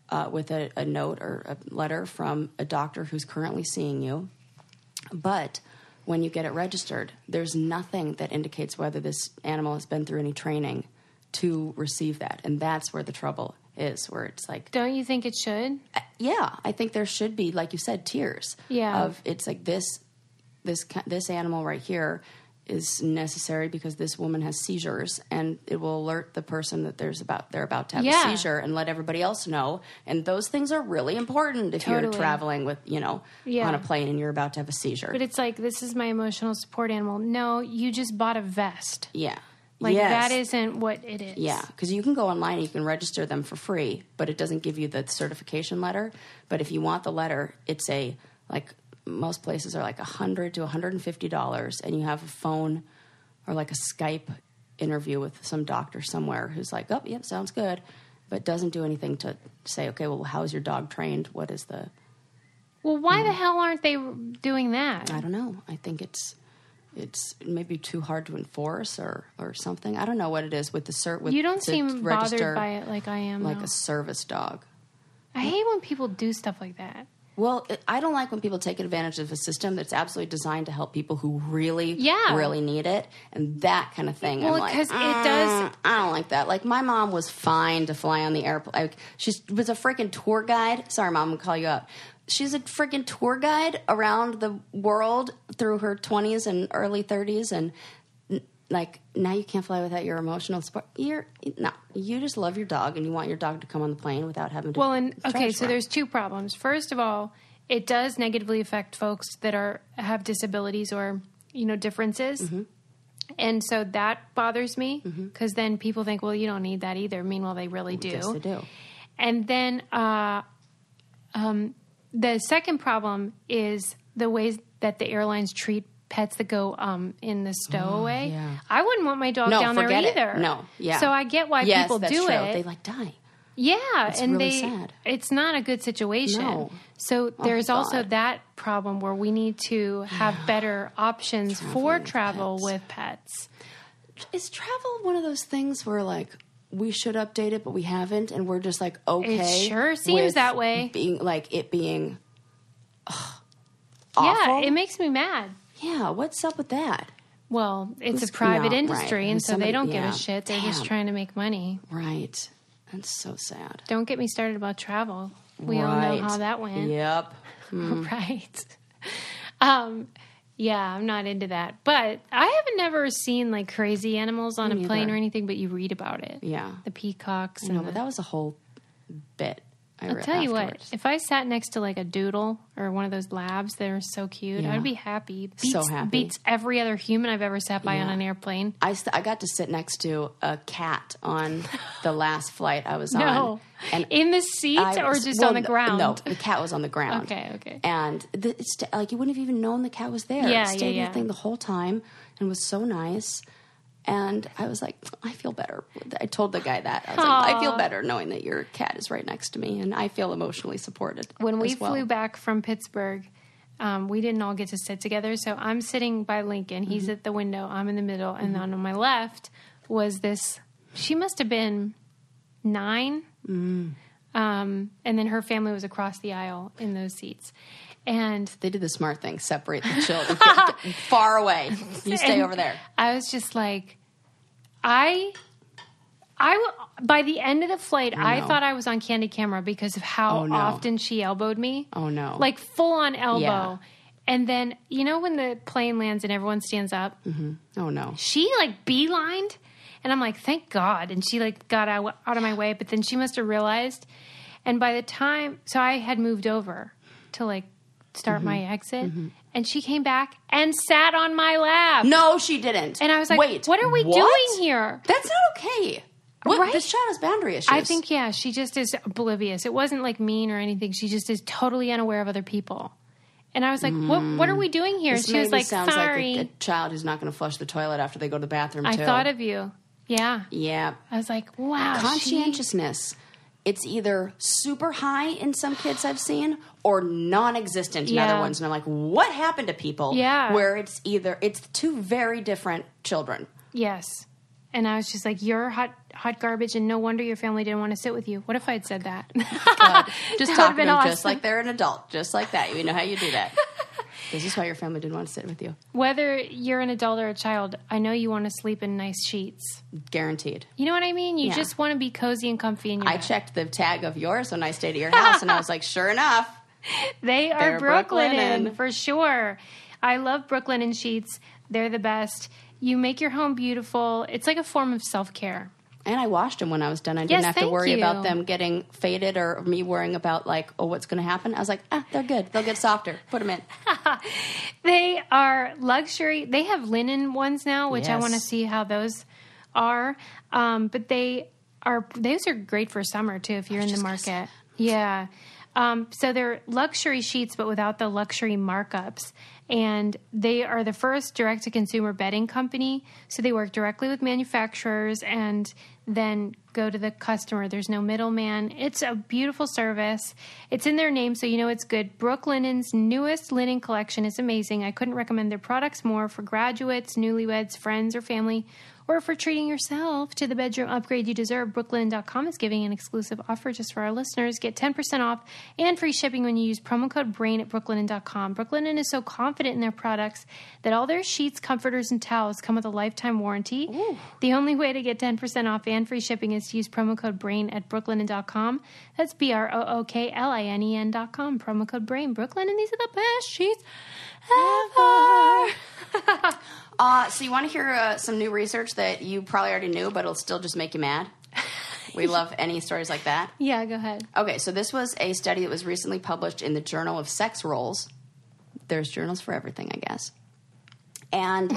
uh, with a, a note or a letter from a doctor who's currently seeing you. But when you get it registered, there's nothing that indicates whether this animal has been through any training to receive that, and that's where the trouble is. Where it's like Don't you think it should? Uh, yeah, I think there should be, like you said, tiers. Yeah. Of it's like this, this this animal right here is necessary because this woman has seizures, and it will alert the person that there's about they're about to have Yeah. a seizure, and let everybody else know. And those things are really important if you're traveling with you know Yeah. on a plane and you're about to have a seizure. But it's like this is my emotional support animal. No, you just bought a vest. yeah. Like Yes. that isn't what it is. Yeah, because you can go online and you can register them for free, but it doesn't give you the certification letter. But if you want the letter, it's a like most places are like a hundred to one hundred and fifty dollars, and you have a phone or like a Skype interview with some doctor somewhere who's like, "Oh, yep, sounds good," but doesn't do anything to say, "Okay, well, how's your dog trained? What is the?" Well, why hmm. the hell aren't they doing that? I don't know. I think it's it's maybe too hard to enforce or or something. I don't know what it is with the cert. With You don't seem bothered by it like I am. like though. a service dog. I hate when people do stuff like that. Well, it, I don't like when people take advantage of a system that's absolutely designed to help people who really, Yeah. really need it, and that kind of thing. Well, I'm like, it does- "Mm, I don't like that. Like my mom was fine to fly on the airplane. Like, she was a freaking tour guide. Sorry, mom, I'm gonna call you up. She's a freaking tour guide around the world through her 20s and early 30s and like now you can't fly without your emotional support you're no you just love your dog and you want your dog to come on the plane without having to Well, and okay, so there's two problems. First of all, it does negatively affect folks that are have disabilities or you know differences. Mm-hmm. And so that bothers me because then people think, well, you don't need that either. Meanwhile, they really do. yes they do And then uh, um, the second problem is the ways that the airlines treat pets that go um, in the stowaway. Oh, yeah. I wouldn't want my dog no down there forget it. either. no yeah So I get why yes, people that's do true. it. they like die Yeah, and really they sad. it's not a good situation. No. So there's also that problem where we need to have better options for with travel pets. with pets. is travel one of those things where like we should update it but we haven't and we're just like okay It sure seems that way. being like it being ugh, Yeah, it makes me mad. yeah what's up with that Well, it's a private no, industry, right. and so Somebody- they don't give a shit. They're just trying to make money. right that's so sad Don't get me started about travel. We all know how that went. yep [laughs] right. [laughs] Um, yeah, I'm not into that. But I haven't never seen like crazy animals on Me a plane neither. or anything, but you read about it. yeah The peacocks. no but that was a whole bit I I'll read tell you what, if I sat next to like a doodle or one of those labs that are so cute, Yeah. I'd be happy. Beats, So happy. Beats every other human I've ever sat by on an airplane. I, st- I got to sit next to a cat on the [laughs] last flight I was No. on. And In the seat I or just well, on the ground? No, the cat was on the ground. Okay, okay. And the, it's like you wouldn't have even known the cat was there. Yeah, it stayed yeah, yeah. the thing the whole time and was so nice. And I was like, I feel better. I told the guy that. I was like, I feel better knowing that your cat is right next to me, and I feel emotionally supported. When we well. flew back from Pittsburgh, um, we didn't all get to sit together. So I'm sitting by Lincoln. He's Mm-hmm. at the window. I'm in the middle. And then on my left was this, she must have been nine. Mm. Um, and then her family was across the aisle in those seats. And they did the smart thing: separate the children [laughs] Get- get far away. You [laughs] stay And over there. I was just like, I. I by the end of the flight, oh, I, know. thought I was on candid camera because of how Oh, no. often she elbowed me. Oh no! like full on elbow. Yeah. And then you know when the plane lands and everyone stands up, mm-hmm. oh no! she like beelined, and I'm like, thank God. And she like got out, out of my way, but then she must have realized. And by the time, so I had moved over to like start my Mm-hmm. exit, and she came back and sat on my lap. No, she didn't. And I was like, Wait, what are we doing here? That's not okay. What, Right? This child has boundary issues. I think yeah, she just is oblivious. It wasn't like mean or anything. She just is totally unaware of other people. And I was like, "What? What are we doing here?" This she was maybe like, sounds "Sorry." like a, a child who's not going to flush the toilet after they go to the bathroom. I too. thought of you. Yeah, yeah, I was like, "Wow." she- conscientiousness. It's either super high in some kids I've seen or non-existent in Yeah. other ones, and I'm like, what happened to people? Yeah. where it's either it's two very different children. yes. And I was just like, "You're hot, hot garbage," and no wonder your family didn't want to sit with you. What if I'd said that? Just [laughs] That talk to them awesome. just like they're an adult, just like that. You know how you do that. [laughs] this is why your family didn't want to sit with you. Whether you're an adult or a child, I know you want to sleep in nice sheets. Guaranteed. You know what I mean? You Yeah. just want to be cozy and comfy in your I bed. checked the tag of yours when I stayed at your [laughs] house, and I was like, sure enough. They are They're Brooklyn Brooklinen. for sure. I love Brooklinen sheets. They're the best. You make your home beautiful. It's like a form of self care. And I washed them when I was done. I didn't have to worry you. about them getting faded or me worrying about like, oh, what's going to happen. I was like, ah, they're good. They'll get softer. Put them in. [laughs] They are luxury. They have linen ones now, which I want to see how those are. Um, but they are those are great for summer too if you're in the market. Yeah. Um, so they're luxury sheets, but without the luxury markups. And they are the first direct to consumer bedding company. So they work directly with manufacturers and then go to the customer. There's no middleman. It's a beautiful service. It's in their name, so you know it's good. Brooklinen's newest linen collection is amazing. I couldn't recommend their products more for graduates, newlyweds, friends, or family, or for treating yourself to the bedroom upgrade you deserve, Brooklinen.com is giving an exclusive offer just for our listeners. Get 10% off and free shipping when you use promo code BRAIN at Brooklinen.com. Brooklinen is so confident in their products that all their sheets, comforters, and towels come with a lifetime warranty. The only way to get 10% off and free shipping is to use promo code BRAIN at Brooklinen.com. That's B R O O K L I N E N.com. Promo code BRAIN. Brooklyn, and these are the best sheets ever. [laughs] Uh, so you want to hear uh, some new research that you probably already knew, but it'll still just make you mad? [laughs] We love any stories like that. yeah, go ahead. Okay, so this was a study that was recently published in the Journal of Sex Roles. There's journals for everything, I guess. And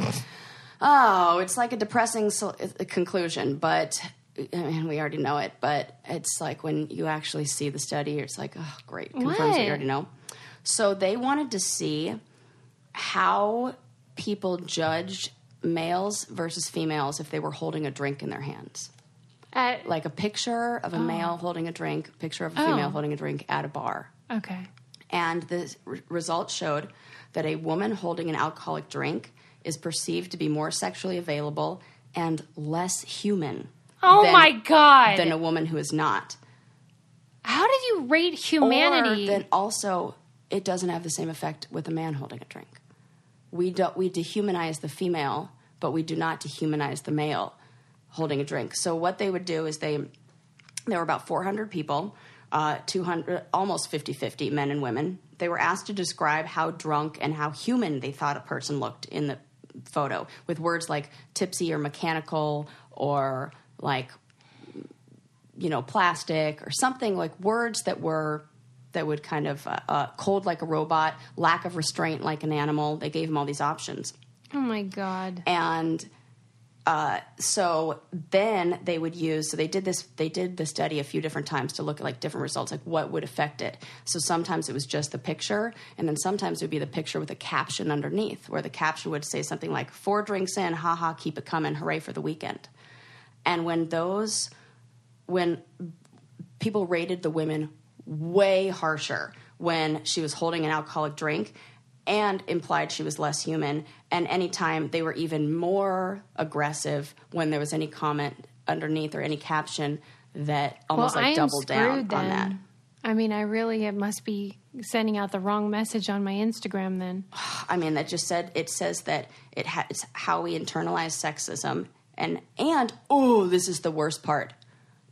oh, it's like a depressing so- uh, conclusion, but I mean, we already know it. But it's like when you actually see the study, it's like, oh, great, confirms what What? you already know. So they wanted to see how people judged males versus females if they were holding a drink in their hands At, like a picture of a oh. male holding a drink, picture of a female Oh. holding a drink at a bar. okay. And the r- results showed that a woman holding an alcoholic drink is perceived to be more sexually available and less human. Oh than- my God. Than a woman who is not. How did you rate humanity? Or then also, it doesn't have the same effect with a man holding a drink. We don't we dehumanize the female, but we do not dehumanize the male holding a drink. So what they would do is they there were about 400 people, uh, 200 almost 50-50 men and women. They were asked to describe how drunk and how human they thought a person looked in the photo with words like tipsy or mechanical or like you know, plastic or something like words that were that would kind of uh, uh, cold like a robot, lack of restraint like an animal. They gave him all these options, oh my God. and uh, so then they would use. So they did this. They did the study a few different times to look at like different results, like what would affect it. So sometimes it was just the picture, and then sometimes it would be the picture with a caption underneath, where the caption would say something like four drinks in, haha, keep it coming, hooray for the weekend. And when those when people rated the women way harsher when she was holding an alcoholic drink and implied she was less human and anytime they were even more aggressive when there was any comment underneath or any caption that almost well, like doubled down screwed on then. that I mean, I really it must be sending out the wrong message on my Instagram then. [sighs] I mean, that just said it says that it ha- it's how we internalize sexism, and and oh, this is the worst part: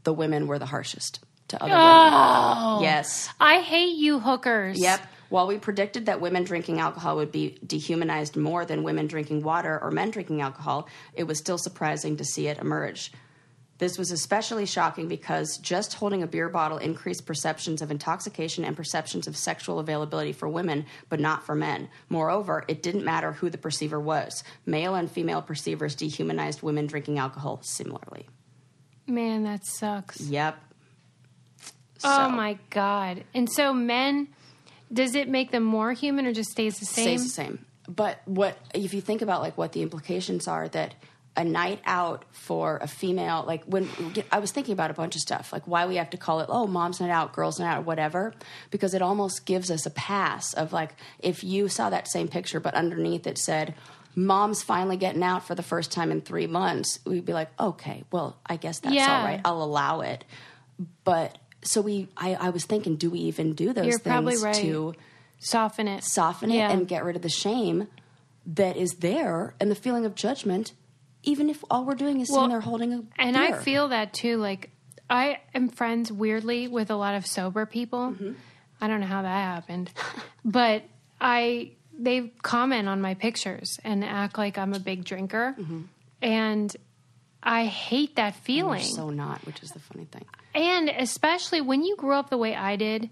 the women were the harshest to other women. Yes, I hate you hookers. Yep. While we predicted that women drinking alcohol would be dehumanized more than women drinking water or men drinking alcohol, it was still surprising to see it emerge. This was especially shocking because just holding a beer bottle increased perceptions of intoxication and perceptions of sexual availability for women, but not for men. Moreover, it didn't matter who the perceiver was. Male and female perceivers dehumanized women drinking alcohol similarly. Man, that sucks. Yep. Oh So- my god. And so men does it make them more human or just stays the same? stays the same. But what if you think about like what the implications are that a night out for a female like when I was thinking about a bunch of stuff like why we have to call it oh mom's night out girls night out whatever because it almost gives us a pass of like if you saw that same picture but underneath it said mom's finally getting out for the first time in 3 months we'd be like okay well I guess that's Yeah. all right I'll allow it but so we I, I was thinking do we even do those You're things right. to Soften it. soften it and get rid of the shame that is there and the feeling of judgment, even if all we're doing is Well, sitting there holding a And I feel that too. Like I am friends weirdly with a lot of sober people. Mm-hmm. I don't know how that happened, [laughs] but I they comment on my pictures and act like I'm a big drinker, and I hate that feeling. so not, which is the funny thing. and especially when you grew up the way I did,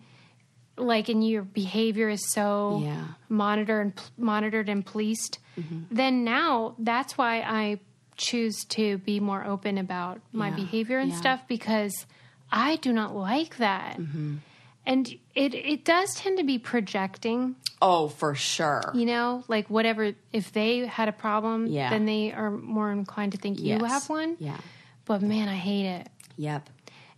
like, and your behavior is so Yeah. monitored and monitored and policed, mm-hmm. then now that's why I choose to be more open about my Yeah. behavior and Yeah. stuff because I do not like that. Mm-hmm. And it it does tend to be projecting, Oh, for sure. you know, like whatever if they had a problem, Yeah. then they are more inclined to think you Yes. have one. Yeah. But man, I hate it. Yep.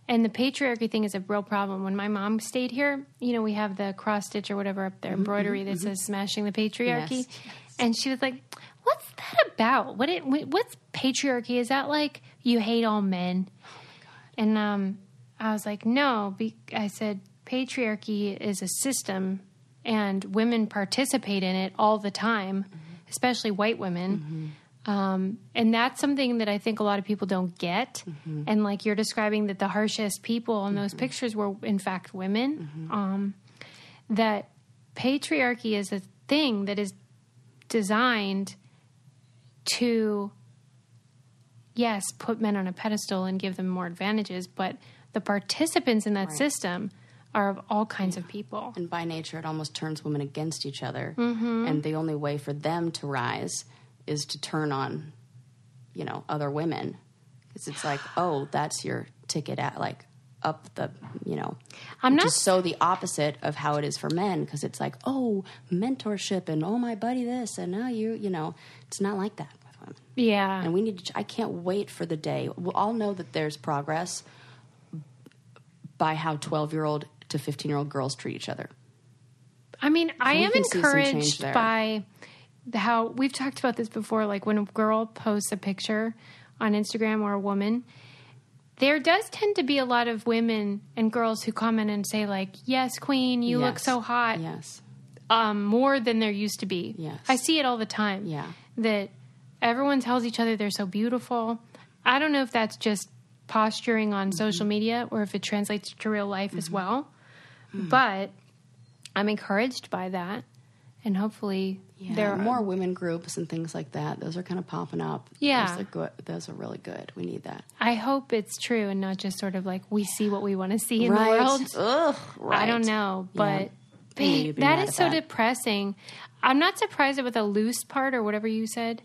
And the patriarchy thing is a real problem. When my mom stayed here, you know, we have the cross stitch or whatever up there, embroidery that says smashing the patriarchy. Yes, And she was like, "What's that about? What it, what's patriarchy? Is that like you hate all men?" Oh and um, I was like, "No." Be- I said, "Patriarchy is a system, and women participate in it all the time, especially white women." Um, and that's something that I think a lot of people don't get. And like you're describing that the harshest people in those pictures were, in fact, women. Um, that patriarchy is a thing that is designed to, yes, put men on a pedestal and give them more advantages, but the participants in that system are of all kinds of people. And by nature, it almost turns women against each other. Mm-hmm. And the only way for them to rise is to turn on, you know, other women. Because it's like, [sighs] oh, that's your ticket at like up the, you know, I'm not so the opposite of how it is for men. Because it's like, oh, mentorship and oh, my buddy this and now you, you know, it's not like that with women. Yeah. And we need to, I can't wait for the day. We'll all know that there's progress by how 12 year old to 15 year old girls treat each other. I mean, I am can see some change encouraged by how we've talked about this before. Like when a girl posts a picture on Instagram or a woman, there does tend to be a lot of women and girls who comment and say like, "Yes, queen, you look so hot." Yes. um, more than there used to be. Yes. I see it all the time. Yeah. That everyone tells each other they're so beautiful. I don't know if that's just posturing on Mm-hmm. social media or if it translates to real life as well. Hmm. But I'm encouraged by that. And hopefully Yeah, there are more women groups and things like that. Those are kind of popping up. Yeah. those are good. Those are really good. We need that. I hope it's true and not just sort of like we see what we want to see in the world. Ugh, right. I don't know, but They need to be that mad is at so that. depressing. I'm not surprised about the loose part or whatever you said,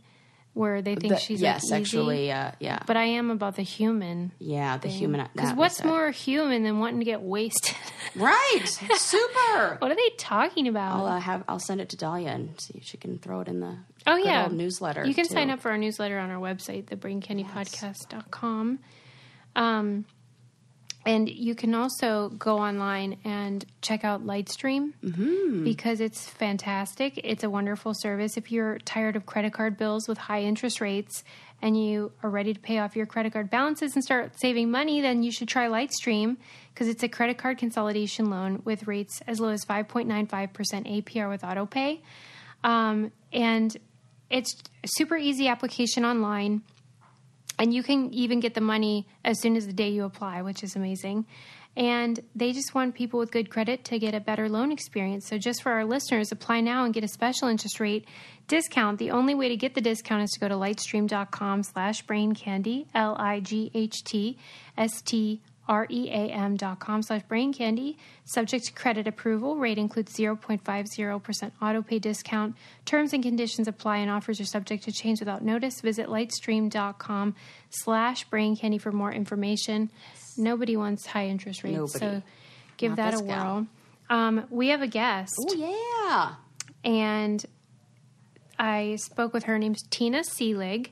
where they think The- she's yeah, like sexually. Uh, yeah, But I am about the human. yeah. The human. Because what's was it. more human than wanting to get wasted? [laughs] Right. Super. [laughs] what are they talking about? I'll uh, have. I'll send it to Dahlia and see if she can throw it in the. oh yeah, old newsletter. You can too. sign up for our newsletter on our website, thebraincandypodcast.com. Um, and you can also go online and check out Lightstream Mm-hmm. because it's fantastic. It's a wonderful service. If you're tired of credit card bills with high interest rates and you are ready to pay off your credit card balances and start saving money, then you should try Lightstream because it's a credit card consolidation loan with rates as low as 5.95% APR with autopay. Um, and it's super easy application online and you can even get the money as soon as the day you apply, which is amazing. And they just want people with good credit to get a better loan experience. So just for our listeners, apply now and get a special interest rate discount. The only way to get the discount is to go to lightstream.com slash brain candy, L I G H T S T R E A M dot com slash brain candy. Subject to credit approval. Rate includes 0.50% auto pay discount. Terms and conditions apply and offers are subject to change without notice. Visit lightstream.com slash brain candy for more information. Nobody wants high interest rates, Nobody. so give Not that a whirl. Um, we have a guest Oh yeah. and I spoke with her. Her name's Tina Seelig,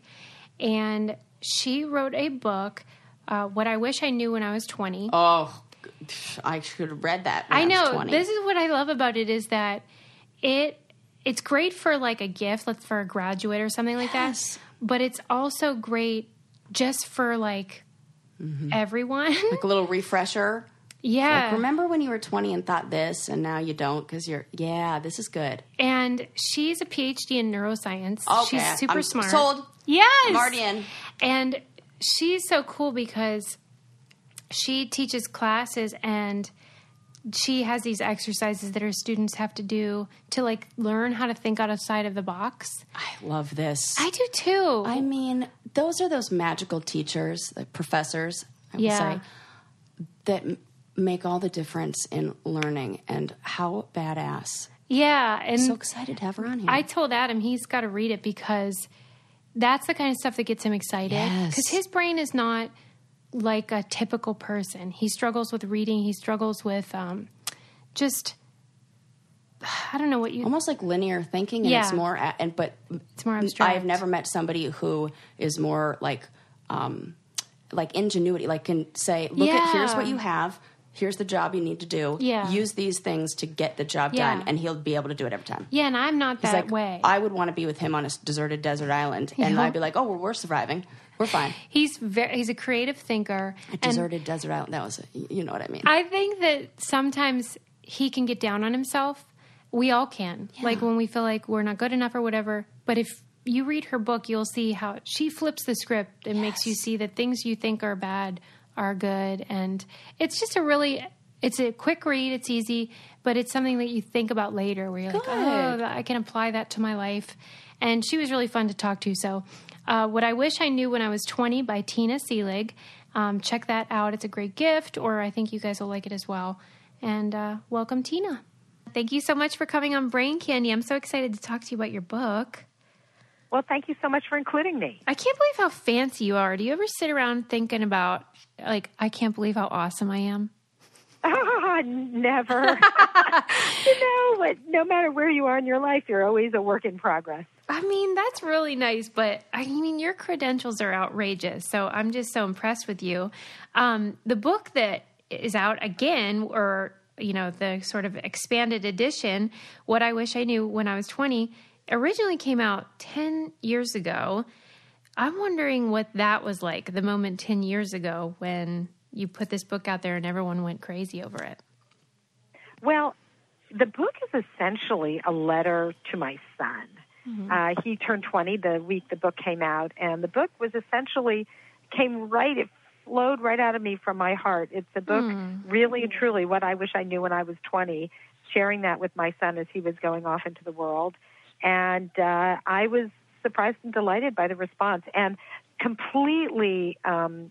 and she wrote a book. Uh, what I wish I knew when I was twenty. Oh, I should have read that. I know 20. this is what I love about it is that it it's great for like a gift, like for a graduate or something like Yes. that. But it's also great just for like everyone. [laughs] like a little refresher. yeah. Like, remember when you were 20 and thought this, and now you don't because you're, yeah, this is good. and she's a PhD in neuroscience. Okay, She's super I'm smart. sold. Yes. In. And she's so cool because she teaches classes and she has these exercises that her students have to do to like learn how to think outside of the box. I love this. I do too. I mean, those are those magical teachers, the professors, I would Yeah. say, that make all the difference in learning. And how badass. yeah, and I'm So excited to have her on here. I told Adam he's got to read it because that's the kind of stuff that gets him excited. Yes. Because his brain is not like a typical person. He struggles with reading. He struggles with um, just I don't know what you. Almost like linear thinking, and it's Yeah. more, and but It's more abstract. I've never met somebody who is more like, um, like ingenuity, like can say, look at here's what you have, here's the job you need to do. Yeah. Use these things to get the job Yeah. done, and he'll be able to do it every time. Yeah, and I'm not He's that like, way. I would want to be with him on a deserted desert island, and I'd be like, oh, well, we're surviving. We're fine. he's very he's a creative thinker. A deserted desert island. That was, a, you know what I mean. I think that sometimes he can get down on himself. We all can. Like when we feel like we're not good enough or whatever. But if you read her book, you'll see how she flips the script and makes you see that things you think are bad are good. And it's just a really, it's a quick read. It's easy, but it's something that you think about later where you're like, oh, I can apply that to my life. And she was really fun to talk to. So, uh, What I Wish I Knew When I Was 20 by Tina Seelig. Um, check that out. It's a great gift, or I think you guys will like it as well. And uh, welcome, Tina. Thank you so much for coming on Brain Candy. I'm so excited to talk to you about your book. Well, thank you so much for including me. I can't believe how fancy you are. Do you ever sit around thinking about, like, I can't believe how awesome I am? Never. [laughs] [laughs] you know, but no matter where you are in your life, you're always a work in progress. I mean, that's really nice, but I mean, your credentials are outrageous. So I'm just so impressed with you. Um, the book that is out again, or, you know, the sort of expanded edition, What I Wish I Knew When I Was 20, originally came out 10 years ago. I'm wondering what that was like, the moment 10 years ago when you put this book out there and everyone went crazy over it. Well, the book is essentially a letter to my son. Uh, he turned 20 the week the book came out, and the book was essentially came right, it flowed right out of me from my heart. It's a book, really and truly, what I wish I knew when I was 20, sharing that with my son as he was going off into the world. And uh, I was surprised and delighted by the response and completely um,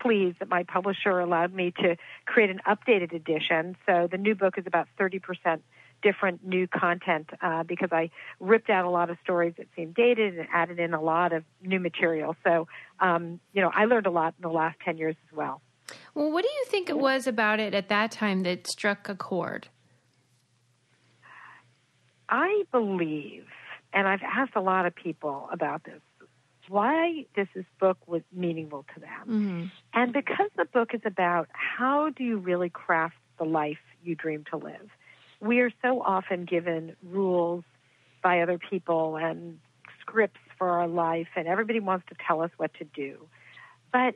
pleased that my publisher allowed me to create an updated edition. So the new book is about 30% different new content uh, because I ripped out a lot of stories that seemed dated and added in a lot of new material. So, um, you know, I learned a lot in the last 10 years as well. Well, what do you think it was about it at that time that struck a chord? I believe, and I've asked a lot of people about this, why this is book was meaningful to them. And because the book is about how do you really craft the life you dream to live. We are so often given rules by other people and scripts for our life, and everybody wants to tell us what to do. But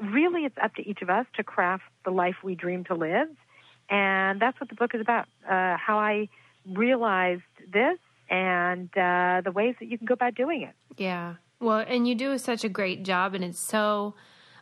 really, it's up to each of us to craft the life we dream to live. And that's what the book is about uh, how I realized this and uh, the ways that you can go about doing it. Yeah. Well, and you do such a great job, and it's so.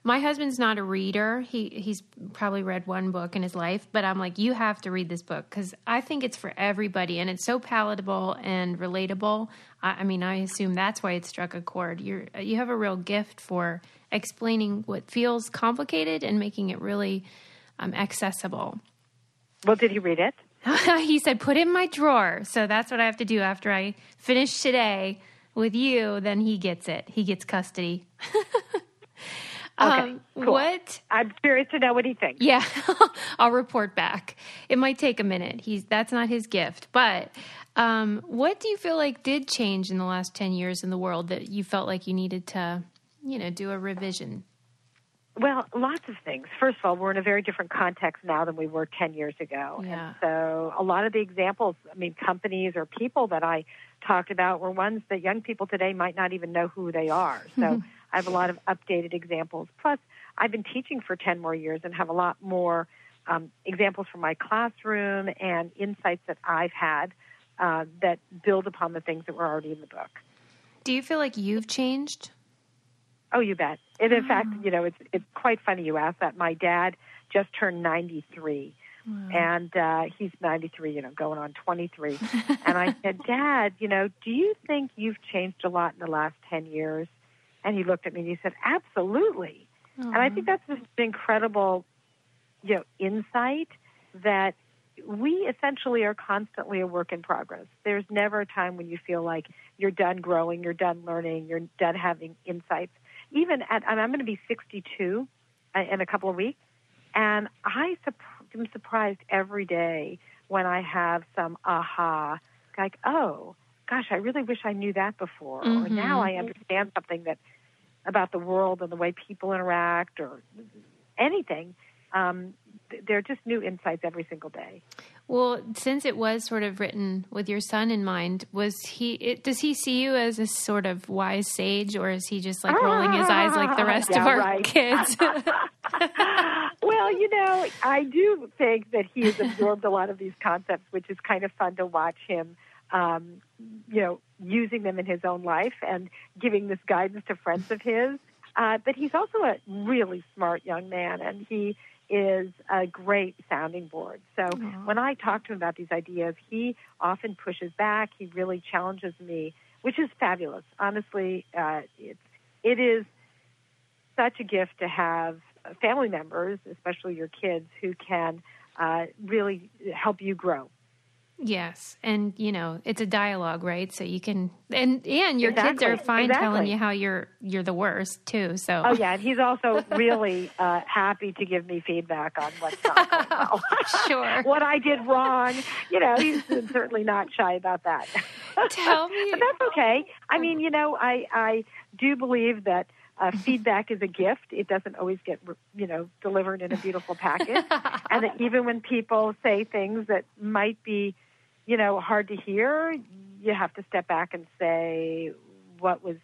My husband's not a reader. He he's probably read one book in his life, but I'm like, you have to read this book because I think it's for everybody, and it's so palatable and relatable. I, I mean, I assume that's why it struck a chord. You're you have a real gift for explaining what feels complicated and making it really um, accessible. Well, did he read it? [laughs] he said, put it in my drawer. So that's what I have to do after I finish today with you. Then he gets it. He gets custody. [laughs] Okay, cool. Um, What? I'm curious to know what he thinks. Yeah, [laughs] I'll report back. It might take a minute. He's that's not his gift. But um, what do you feel like did change in the last ten years in the world that you felt like you needed to, you know, do a revision? Well, lots of things. First of all, we're in a very different context now than we were 10 years ago. Yeah. And so a lot of the examples, I mean, companies or people that I talked about were ones that young people today might not even know who they are. So [laughs] I have a lot of updated examples. Plus, I've been teaching for 10 more years and have a lot more um, examples from my classroom and insights that I've had uh, that build upon the things that were already in the book. Do you feel like you've changed? Oh, you bet. And in fact, you know, it's it's quite funny you ask that. My dad just turned 93, and uh, he's 93, you know, going on 23. [laughs] and I said, Dad, you know, do you think you've changed a lot in the last 10 years? And he looked at me and he said, Absolutely. And I think that's just an incredible, you know, insight that we essentially are constantly a work in progress. There's never a time when you feel like you're done growing, you're done learning, you're done having insights. Even at, I'm going to be 62 uh, in a couple of weeks, and I am surprised every day when I have some aha, like, oh, gosh, I really wish I knew that before, or now I understand something that about the world and the way people interact, or anything. um, there are just new insights every single day. Well, since it was sort of written with your son in mind, was he? It, does he see you as a sort of wise sage, or is he just like rolling his eyes like the rest Yeah, of our right. kids? [laughs] [laughs] well, you know, I do think that he has absorbed a lot of these concepts, which is kind of fun to watch him, um, you know, using them in his own life and giving this guidance to friends of his. Uh, but he's also a really smart young man, and he is a great sounding board. So when I talk to him about these ideas, he often pushes back. He really challenges me, which is fabulous. Honestly, uh, it's it is such a gift to have family members, especially your kids, who can uh, really help you grow. Yes, and you know it's a dialogue, right? So you can and and your kids are Exactly, fine telling you how you're you're the worst too. So Oh yeah, and he's also [laughs] really uh, happy to give me feedback on what's not going well. [laughs] [laughs] sure. what I did wrong. You know, he's certainly not shy about that. Tell me. but that's okay. I mean, you know, I I do believe that uh, feedback is a gift. It doesn't always get you know delivered in a beautiful package, and that even when people say things that might be, you know, hard to hear, you have to step back and say what was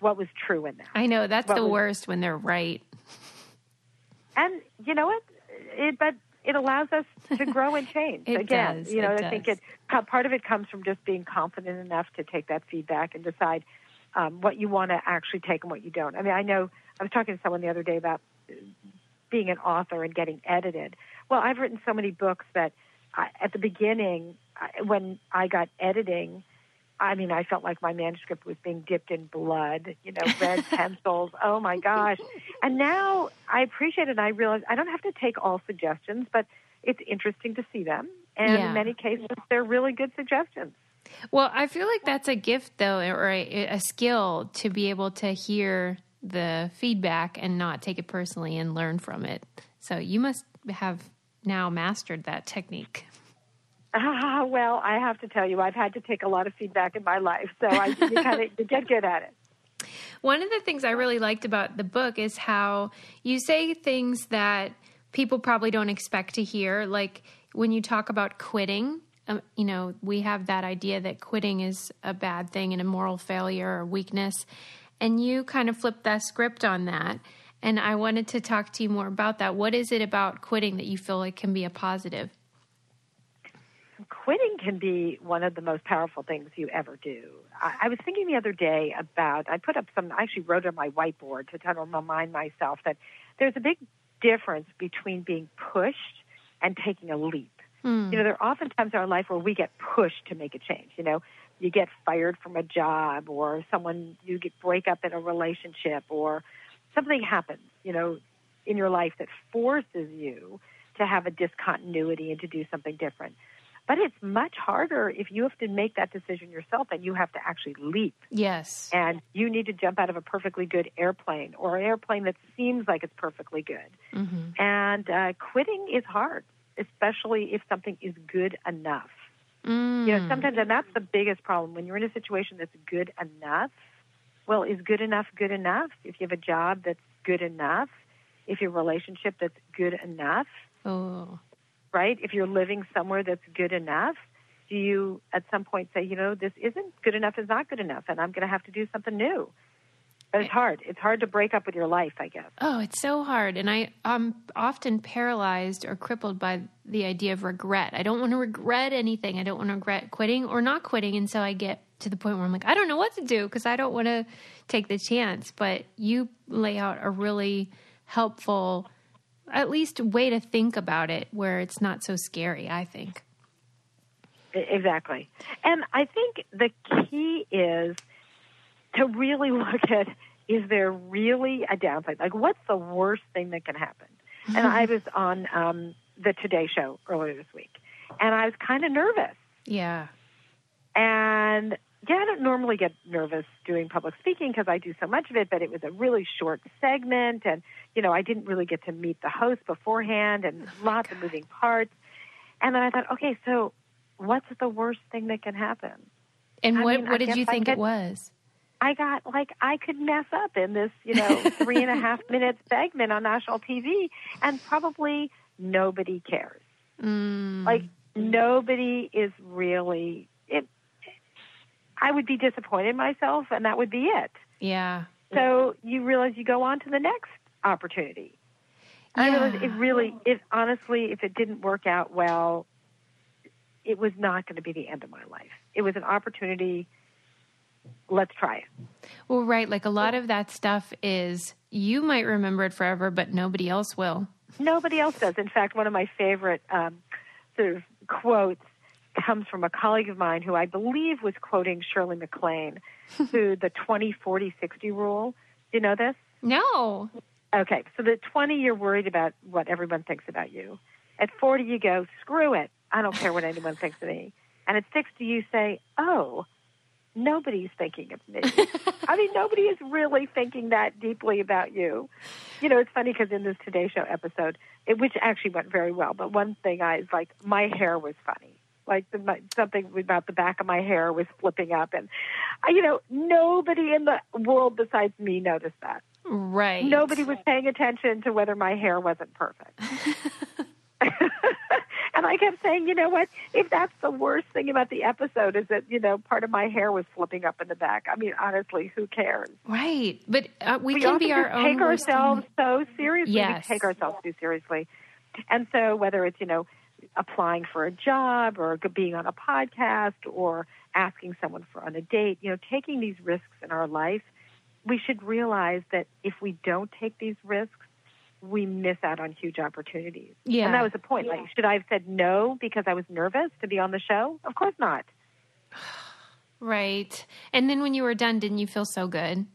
what was true in that. I know that's What the was- worst when they're right. And you know what? It, but it allows us to grow and [laughs] change. It Again, does, you know, I think it part of it comes from just being confident enough to take that feedback and decide um, what you want to actually take and what you don't. I mean, I know I was talking to someone the other day about uh, being an author and getting edited. Well, I've written so many books that I, at the beginning, when I got editing, I mean, I felt like my manuscript was being dipped in blood, you know, red [laughs] pencils. Oh my gosh. And now I appreciate it. And I realize I don't have to take all suggestions, but it's interesting to see them. And Yeah. in many cases, they're really good suggestions. Well, I feel like that's a gift, though, or a, a skill to be able to hear the feedback and not take it personally and learn from it. So you must have now mastered that technique. Ah, [laughs] well, I have to tell you, I've had to take a lot of feedback in my life. So I you kind [laughs] of get good at it. One of the things I really liked about the book is how you say things that people probably don't expect to hear. Like when you talk about quitting, um, you know, we have that idea that quitting is a bad thing and a moral failure or weakness. And you kind of flip that script on that. And I wanted to talk to you more about that. What is it about quitting that you feel like can be a positive? Quitting can be one of the most powerful things you ever do. I, I was thinking the other day about, I put up some, I actually wrote on my whiteboard to kind of remind myself that there's a big difference between being pushed and taking a leap. Hmm. You know, there are often times in our life where we get pushed to make a change. You know, you get fired from a job, or someone you get break up in a relationship, or something happens. You know, in your life that forces you to have a discontinuity and to do something different. But it's much harder if you have to make that decision yourself and you have to actually leap. Yes. And you need to jump out of a perfectly good airplane or an airplane that seems like it's perfectly good. Mm-hmm. And uh, quitting is hard, especially if something is good enough. Mm. You know, sometimes, and that's the biggest problem when you're in a situation that's good enough. Well, is good enough good enough? If you have a job that's good enough, if your relationship that's good enough, Oh. Right? If you're living somewhere that's good enough, do you at some point say, you know, this isn't good enough, is not good enough, and I'm going to have to do something new? But it's hard. It's hard to break up with your life, I guess. Oh, it's so hard. And I, I'm often paralyzed or crippled by the idea of regret. I don't want to regret anything. I don't want to regret quitting or not quitting. And so I get to the point where I'm like, I don't know what to do because I don't want to take the chance. But you lay out a really helpful, at least, way to think about it where it's not so scary, I think. Exactly. And I think the key is to really [laughs] look at is there really a downside? Like, what's the worst thing that can happen? And I [laughs] was on um, the Today Show earlier this week, and I was kind of nervous. Yeah. And yeah, I don't normally get nervous doing public speaking because I do so much of it, but it was a really short segment. And, you know, I didn't really get to meet the host beforehand and lots of moving parts. And then I thought, okay, so what's the worst thing that can happen? And I what, mean, I what did you think it was? I got like I could mess up in this, you know, [laughs] three and a half minute segment on national TV, and probably nobody cares. Mm. Like nobody is really. I would be disappointed in myself, and that would be it. Yeah. So you realize you go on to the next opportunity. And I realized Yeah. it really, it honestly, if it didn't work out well, it was not going to be the end of my life. It was an opportunity. Let's try it. Well, right. Like a lot of that stuff is you might remember it forever, but nobody else will. Nobody else does. In fact, one of my favorite um, sort of quotes comes from a colleague of mine who I believe was quoting Shirley MacLaine, [laughs] who the 20, 40, 60 rule. Do you know this? No. Okay, so the 20, you're worried about what everyone thinks about you. At 40, you go, screw it. I don't care what anyone thinks of me. And at 60, you say, oh, nobody's thinking of me. [laughs] I mean, nobody is really thinking that deeply about you. You know, it's funny because in this Today Show episode, it, which actually went very well, but one thing I is like, my hair was funny. Like the, my, something about the back of my hair was flipping up, and I, you know, nobody in the world besides me noticed that. Right. Nobody was paying attention to whether my hair wasn't perfect. [laughs] [laughs] and I kept saying, you know what? If that's the worst thing about the episode is that, you know, part of my hair was flipping up in the back. I mean, honestly, who cares? Right. But uh, we, we can be our own take ourselves so seriously. Yes. We take ourselves too seriously. And so whether it's, you know, applying for a job or being on a podcast or asking someone for on a date, you know, taking these risks in our life, we should realize that if we don't take these risks, we miss out on huge opportunities. Yeah. And that was the point. Like, should I have said no because I was nervous to be on the show? Of course not. [sighs] Right. And then when you were done, didn't you feel so good?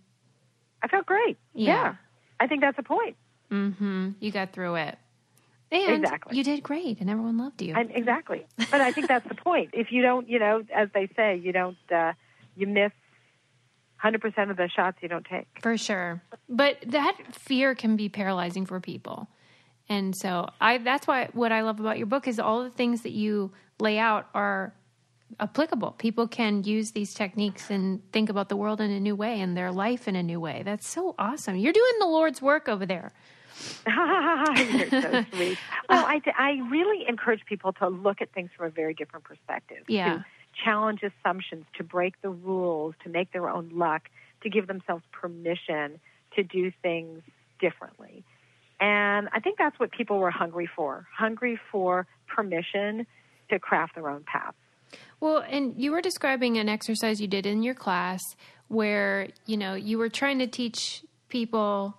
I felt great. Yeah. I think that's the point. Mm-hmm. You got through it. And Exactly. you did great, and everyone loved you. Exactly. But I think that's the point. If you don't, you know, as they say, you don't, uh, you miss 100% of the shots you don't take. For sure. But that fear can be paralyzing for people. And so I that's why what I love about your book is all the things that you lay out are applicable. People can use these techniques and think about the world in a new way and their life in a new way. That's so awesome. You're doing the Lord's work over there. [laughs] You're so [laughs] sweet. Uh, well, I, I really encourage people to look at things from a very different perspective. Yeah. To challenge assumptions, to break the rules, to make their own luck, to give themselves permission to do things differently. And I think that's what people were hungry for hungry for permission to craft their own path. Well, and you were describing an exercise you did in your class where, you know, you were trying to teach people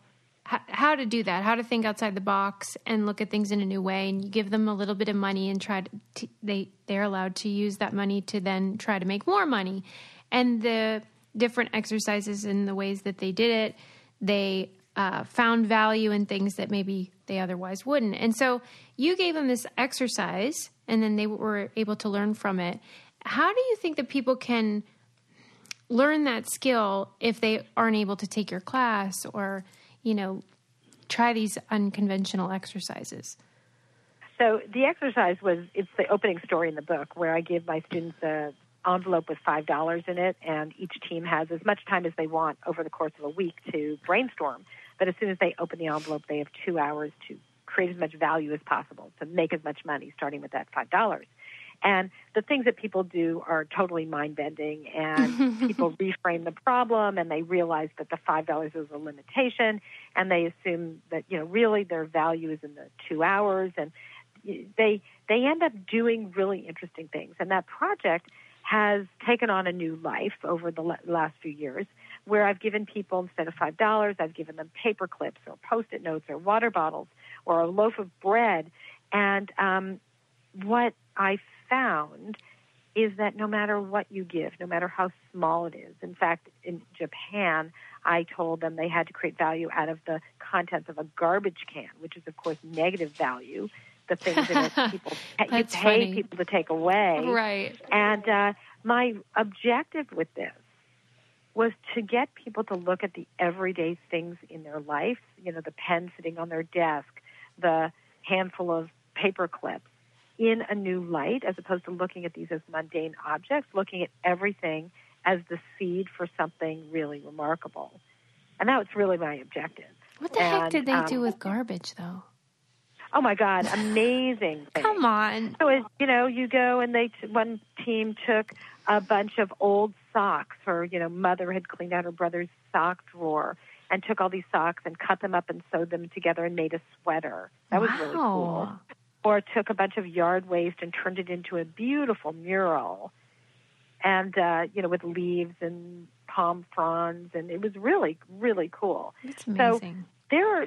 how to do that, how to think outside the box and look at things in a new way. And you give them a little bit of money and try to, t- they, they're allowed to use that money to then try to make more money. And the different exercises and the ways that they did it, they uh, found value in things that maybe they otherwise wouldn't. And so you gave them this exercise and then they were able to learn from it. How do you think that people can learn that skill if they aren't able to take your class or, you know, try these unconventional exercises? So the exercise was it's the opening story in the book where I give my students a envelope with five dollars in it, and each team has as much time as they want over the course of a week to brainstorm. But as soon as they open the envelope, they have two hours to create as much value as possible to make as much money, starting with that five dollars. And the things that people do are totally mind bending, and [laughs] people reframe the problem, and they realize that the five dollars is a limitation, and they assume that you know really their value is in the two hours, and they they end up doing really interesting things. And that project has taken on a new life over the last few years, where I've given people instead of five dollars, I've given them paper clips or post-it notes or water bottles or a loaf of bread, and um, what I found is that no matter what you give, no matter how small it is, in fact, in Japan, I told them they had to create value out of the contents of a garbage can, which is, of course, negative value. The things that [laughs] people you pay funny. people to take away. Right. And uh, my objective with this was to get people to look at the everyday things in their life, you know, the pen sitting on their desk, the handful of paper clips, in a new light as opposed to looking at these as mundane objects, looking at everything as the seed for something really remarkable. And that was really my objective. What the heck did they um, do with garbage, though? Oh my God, [laughs] amazing! Come on. So as you know, you go and they t- one team took a bunch of old socks, Her you know, mother had cleaned out her brother's sock drawer and took all these socks and cut them up and sewed them together and made a sweater. That was really cool. Or took a bunch of yard waste and turned it into a beautiful mural, and uh, you know, with leaves and palm fronds, and it was really, really cool That's amazing. there are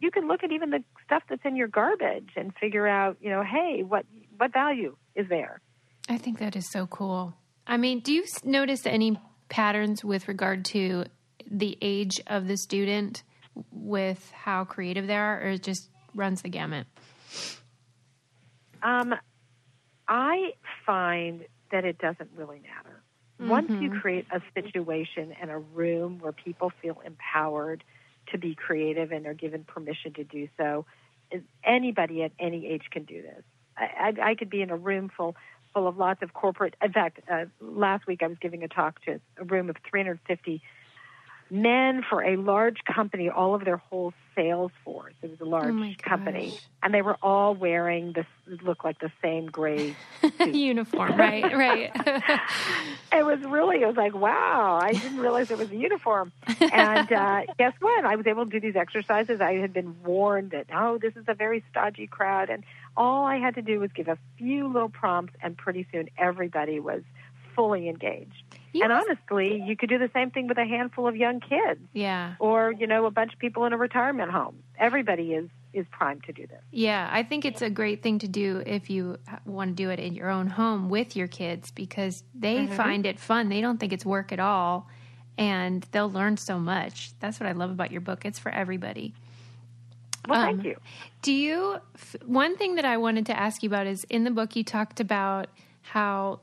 you can look at even the stuff that's in your garbage and figure out you know hey what what value is there I think that is so cool. I mean, do you notice any patterns with regard to the age of the student with how creative they are, or it just runs the gamut? Um i find that it doesn't really matter. Once you create a situation and a room where people feel empowered to be creative and are given permission to do so anybody at any age can do this. I i, I could be in a room full full of lots of corporate in fact uh, last week i was giving a talk to a room of 350 men for a large company, all of their whole sales force. It was a large Oh company, gosh. and they were all wearing this looked like the same gray. [laughs] Uniform, right? [laughs] Right. it was really, it was like, wow! I didn't realize it was a uniform. And uh, [laughs] guess what? I was able to do these exercises. I had been warned that oh, this is a very stodgy crowd, and all I had to do was give a few little prompts, and pretty soon everybody was fully engaged. You and must- honestly, you could do the same thing with a handful of young kids yeah. or you know a bunch of people in a retirement home everybody is is primed to do this Yeah, I think it's a great thing to do if you want to do it in your own home with your kids because they Mm-hmm. find it fun. They don't think it's work at all and they'll learn so much. That's what I love about your book. It's for everybody. well Um, thank you Do you, one thing that I wanted to ask you about is in the book you talked about how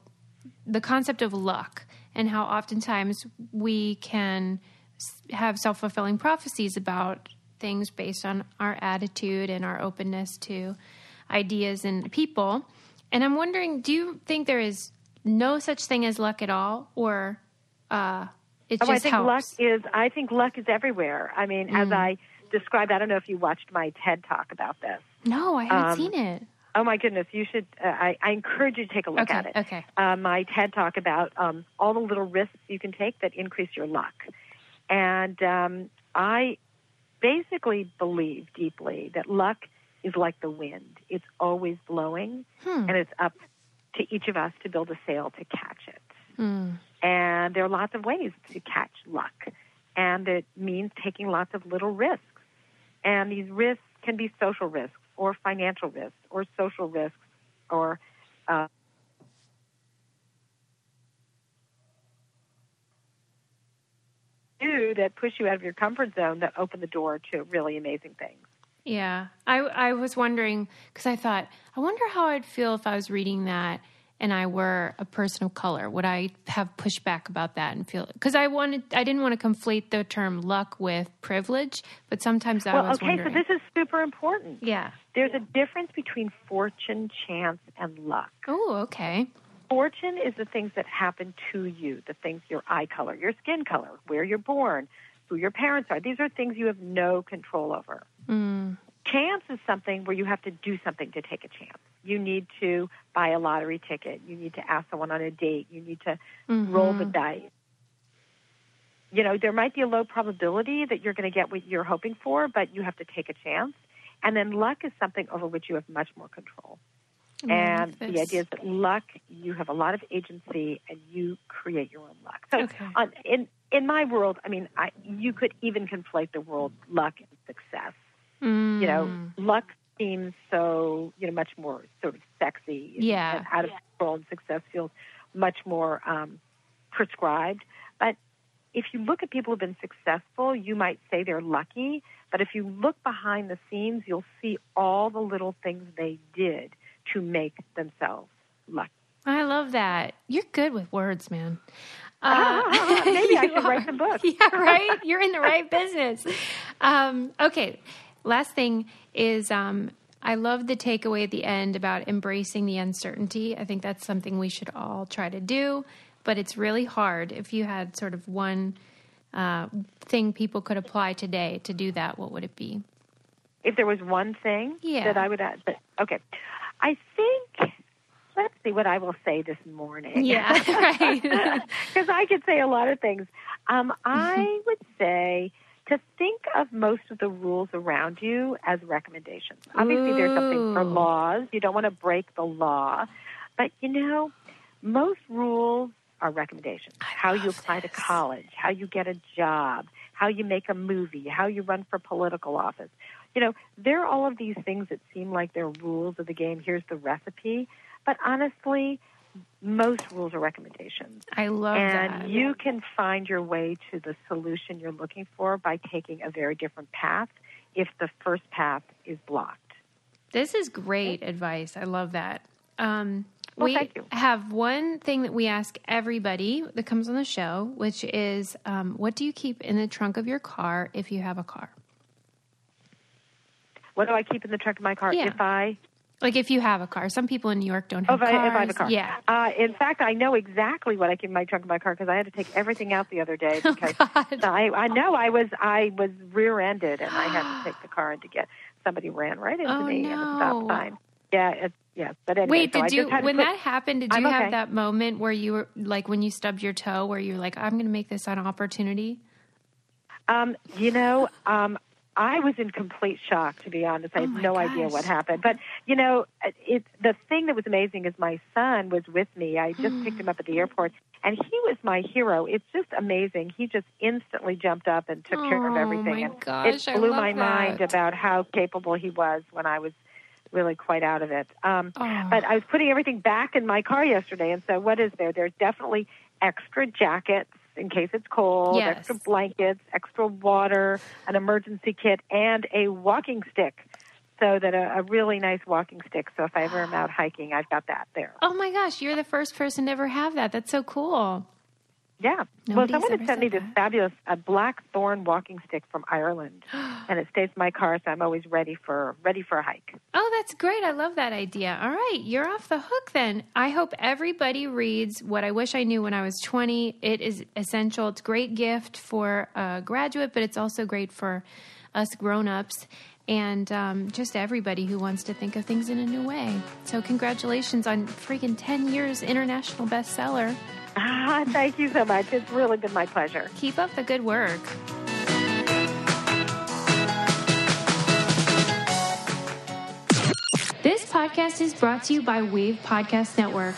the concept of luck and how oftentimes we can have self fulfilling prophecies about things based on our attitude and our openness to ideas and people. And I'm wondering, do you think there is no such thing as luck at all, or uh, it oh just i think helps? luck is i think luck is everywhere i mean as i described i don't know if you watched my ted talk about this no, I haven't um, seen it. Oh my goodness you should uh, I, I encourage you to take a look Okay, at it okay. uh, my ted talk about um, all the little risks you can take that increase your luck and um, i basically believe deeply that luck is like the wind it's always blowing Hmm. and it's up to each of us to build a sail to catch it. Hmm. And there are lots of ways to catch luck, and it means taking lots of little risks. And these risks can be social risks, or financial risks, or social risks, or uh, do that push you out of your comfort zone that open the door to really amazing things. Yeah, I I was wondering because I thought I wonder how I'd feel if I was reading that and I were a person of color. Would I have pushback about that and feel because I wanted I didn't want to conflate the term luck with privilege, but sometimes I. Well, was okay, wondering. so this is super important. yeah. There's a difference between fortune, chance, and luck. Oh, okay. Fortune is the things that happen to you, the things your eye color, your skin color, where you're born, who your parents are. These are things you have no control over. Mm. Chance is something where you have to do something to take a chance. You need to buy a lottery ticket. You need to ask someone on a date. You need to roll the mm-hmm. dice. You know, there might be a low probability that you're going to get what you're hoping for, but you have to take a chance. And then luck is something over which you have much more control. Mm, like And the idea is that luck, you have a lot of agency, and you create your own luck. So, Okay. on, in in my world, I mean, I, you could even conflate the world luck and success. Mm. You know, luck seems so you know much more sort of sexy, and- Yeah. and out of control, and success feels much more um, prescribed. But if you look at people who've been successful, you might say they're lucky. But if you look behind the scenes, you'll see all the little things they did to make themselves lucky. I love that. You're good with words, man. [laughs] Maybe I [laughs] you should write are. some books. [laughs] Yeah, right. You're in the right business. Um, okay. Last thing is, um, I love the takeaway at the end about embracing the uncertainty. I think that's something we should all try to do. but it's really hard. If you had sort of one uh, thing people could apply today to do that, what would it be? If there was one thing Yeah. that I would add, but okay, I think. Let's see what I will say this morning. Yeah, [laughs] right. [laughs] because I could say a lot of things. Um, [laughs] I would say to think of most of the rules around you as recommendations. Obviously, there's something for laws. You don't want to break the law, but you know, most rules are recommendations. How you apply to college, how you get a job, how you make a movie, how you run for political office. You know, there are all of these things that seem like they're rules of the game. Here's the recipe. But honestly, most rules are recommendations. I love it. and that. you can find your way to the solution you're looking for by taking a very different path if the first path is blocked. This is great advice. I love that. Um, Well, we have one thing that we ask everybody that comes on the show, which is um, what do you keep in the trunk of your car if you have a car? What do I keep in the trunk of my car Yeah. if I Like if you have a car. Some people in New York don't Oh, have if I, cars. if I have a car. Yeah. Uh, in fact, I know exactly what I keep in my trunk of my car because I had to take everything out the other day [laughs] Oh, because God. I, I know I was I was rear-ended and I had to take the car in to get somebody ran right into Oh, me at a no. stop sign. Yeah, it's yes, but anyway. Wait, so did you had to when put- that happened? Did you I'm have okay. that moment where you were like when you stubbed your toe, where you're like, "I'm going to make this an opportunity"? Um, you know, um, I was in complete shock, to be honest. I Oh, had no idea what happened. But, you know, it, the thing that was amazing is my son was with me. I just picked him up at the airport, and he was my hero. It's just amazing. He just instantly jumped up and took care of Oh, everything. my and gosh, it blew my mind about how capable he was when I was really quite out of it. Um, Oh. But I was putting everything back in my car yesterday, and so what is there? There's definitely extra jackets in case it's cold, Yes. extra blankets, extra water, an emergency kit, and a walking stick. So that a, a really nice walking stick. So if I ever am out hiking, I've got that there. Oh my gosh, you're the first person to ever have that. That's so cool. Yeah. Nobody's well, someone had sent me this that. fabulous a black thorn walking stick from Ireland, [gasps] and it stays in my car, so I'm always ready for ready for a hike. Oh, that's great. I love that idea. All right, you're off the hook then. I hope everybody reads What I Wish I Knew When I Was 20. It is essential. It's a great gift for a graduate, but it's also great for us grown ups and um, just everybody who wants to think of things in a new way. So, congratulations on freaking 10 years international bestseller. Ah, thank you so much. It's really been my pleasure. Keep up the good work. This podcast is brought to you by Wave Podcast Network.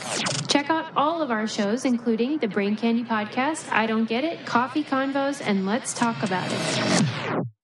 Check out all of our shows, including the Brain Candy Podcast, I Don't Get It, Coffee Convos, and Let's Talk About It.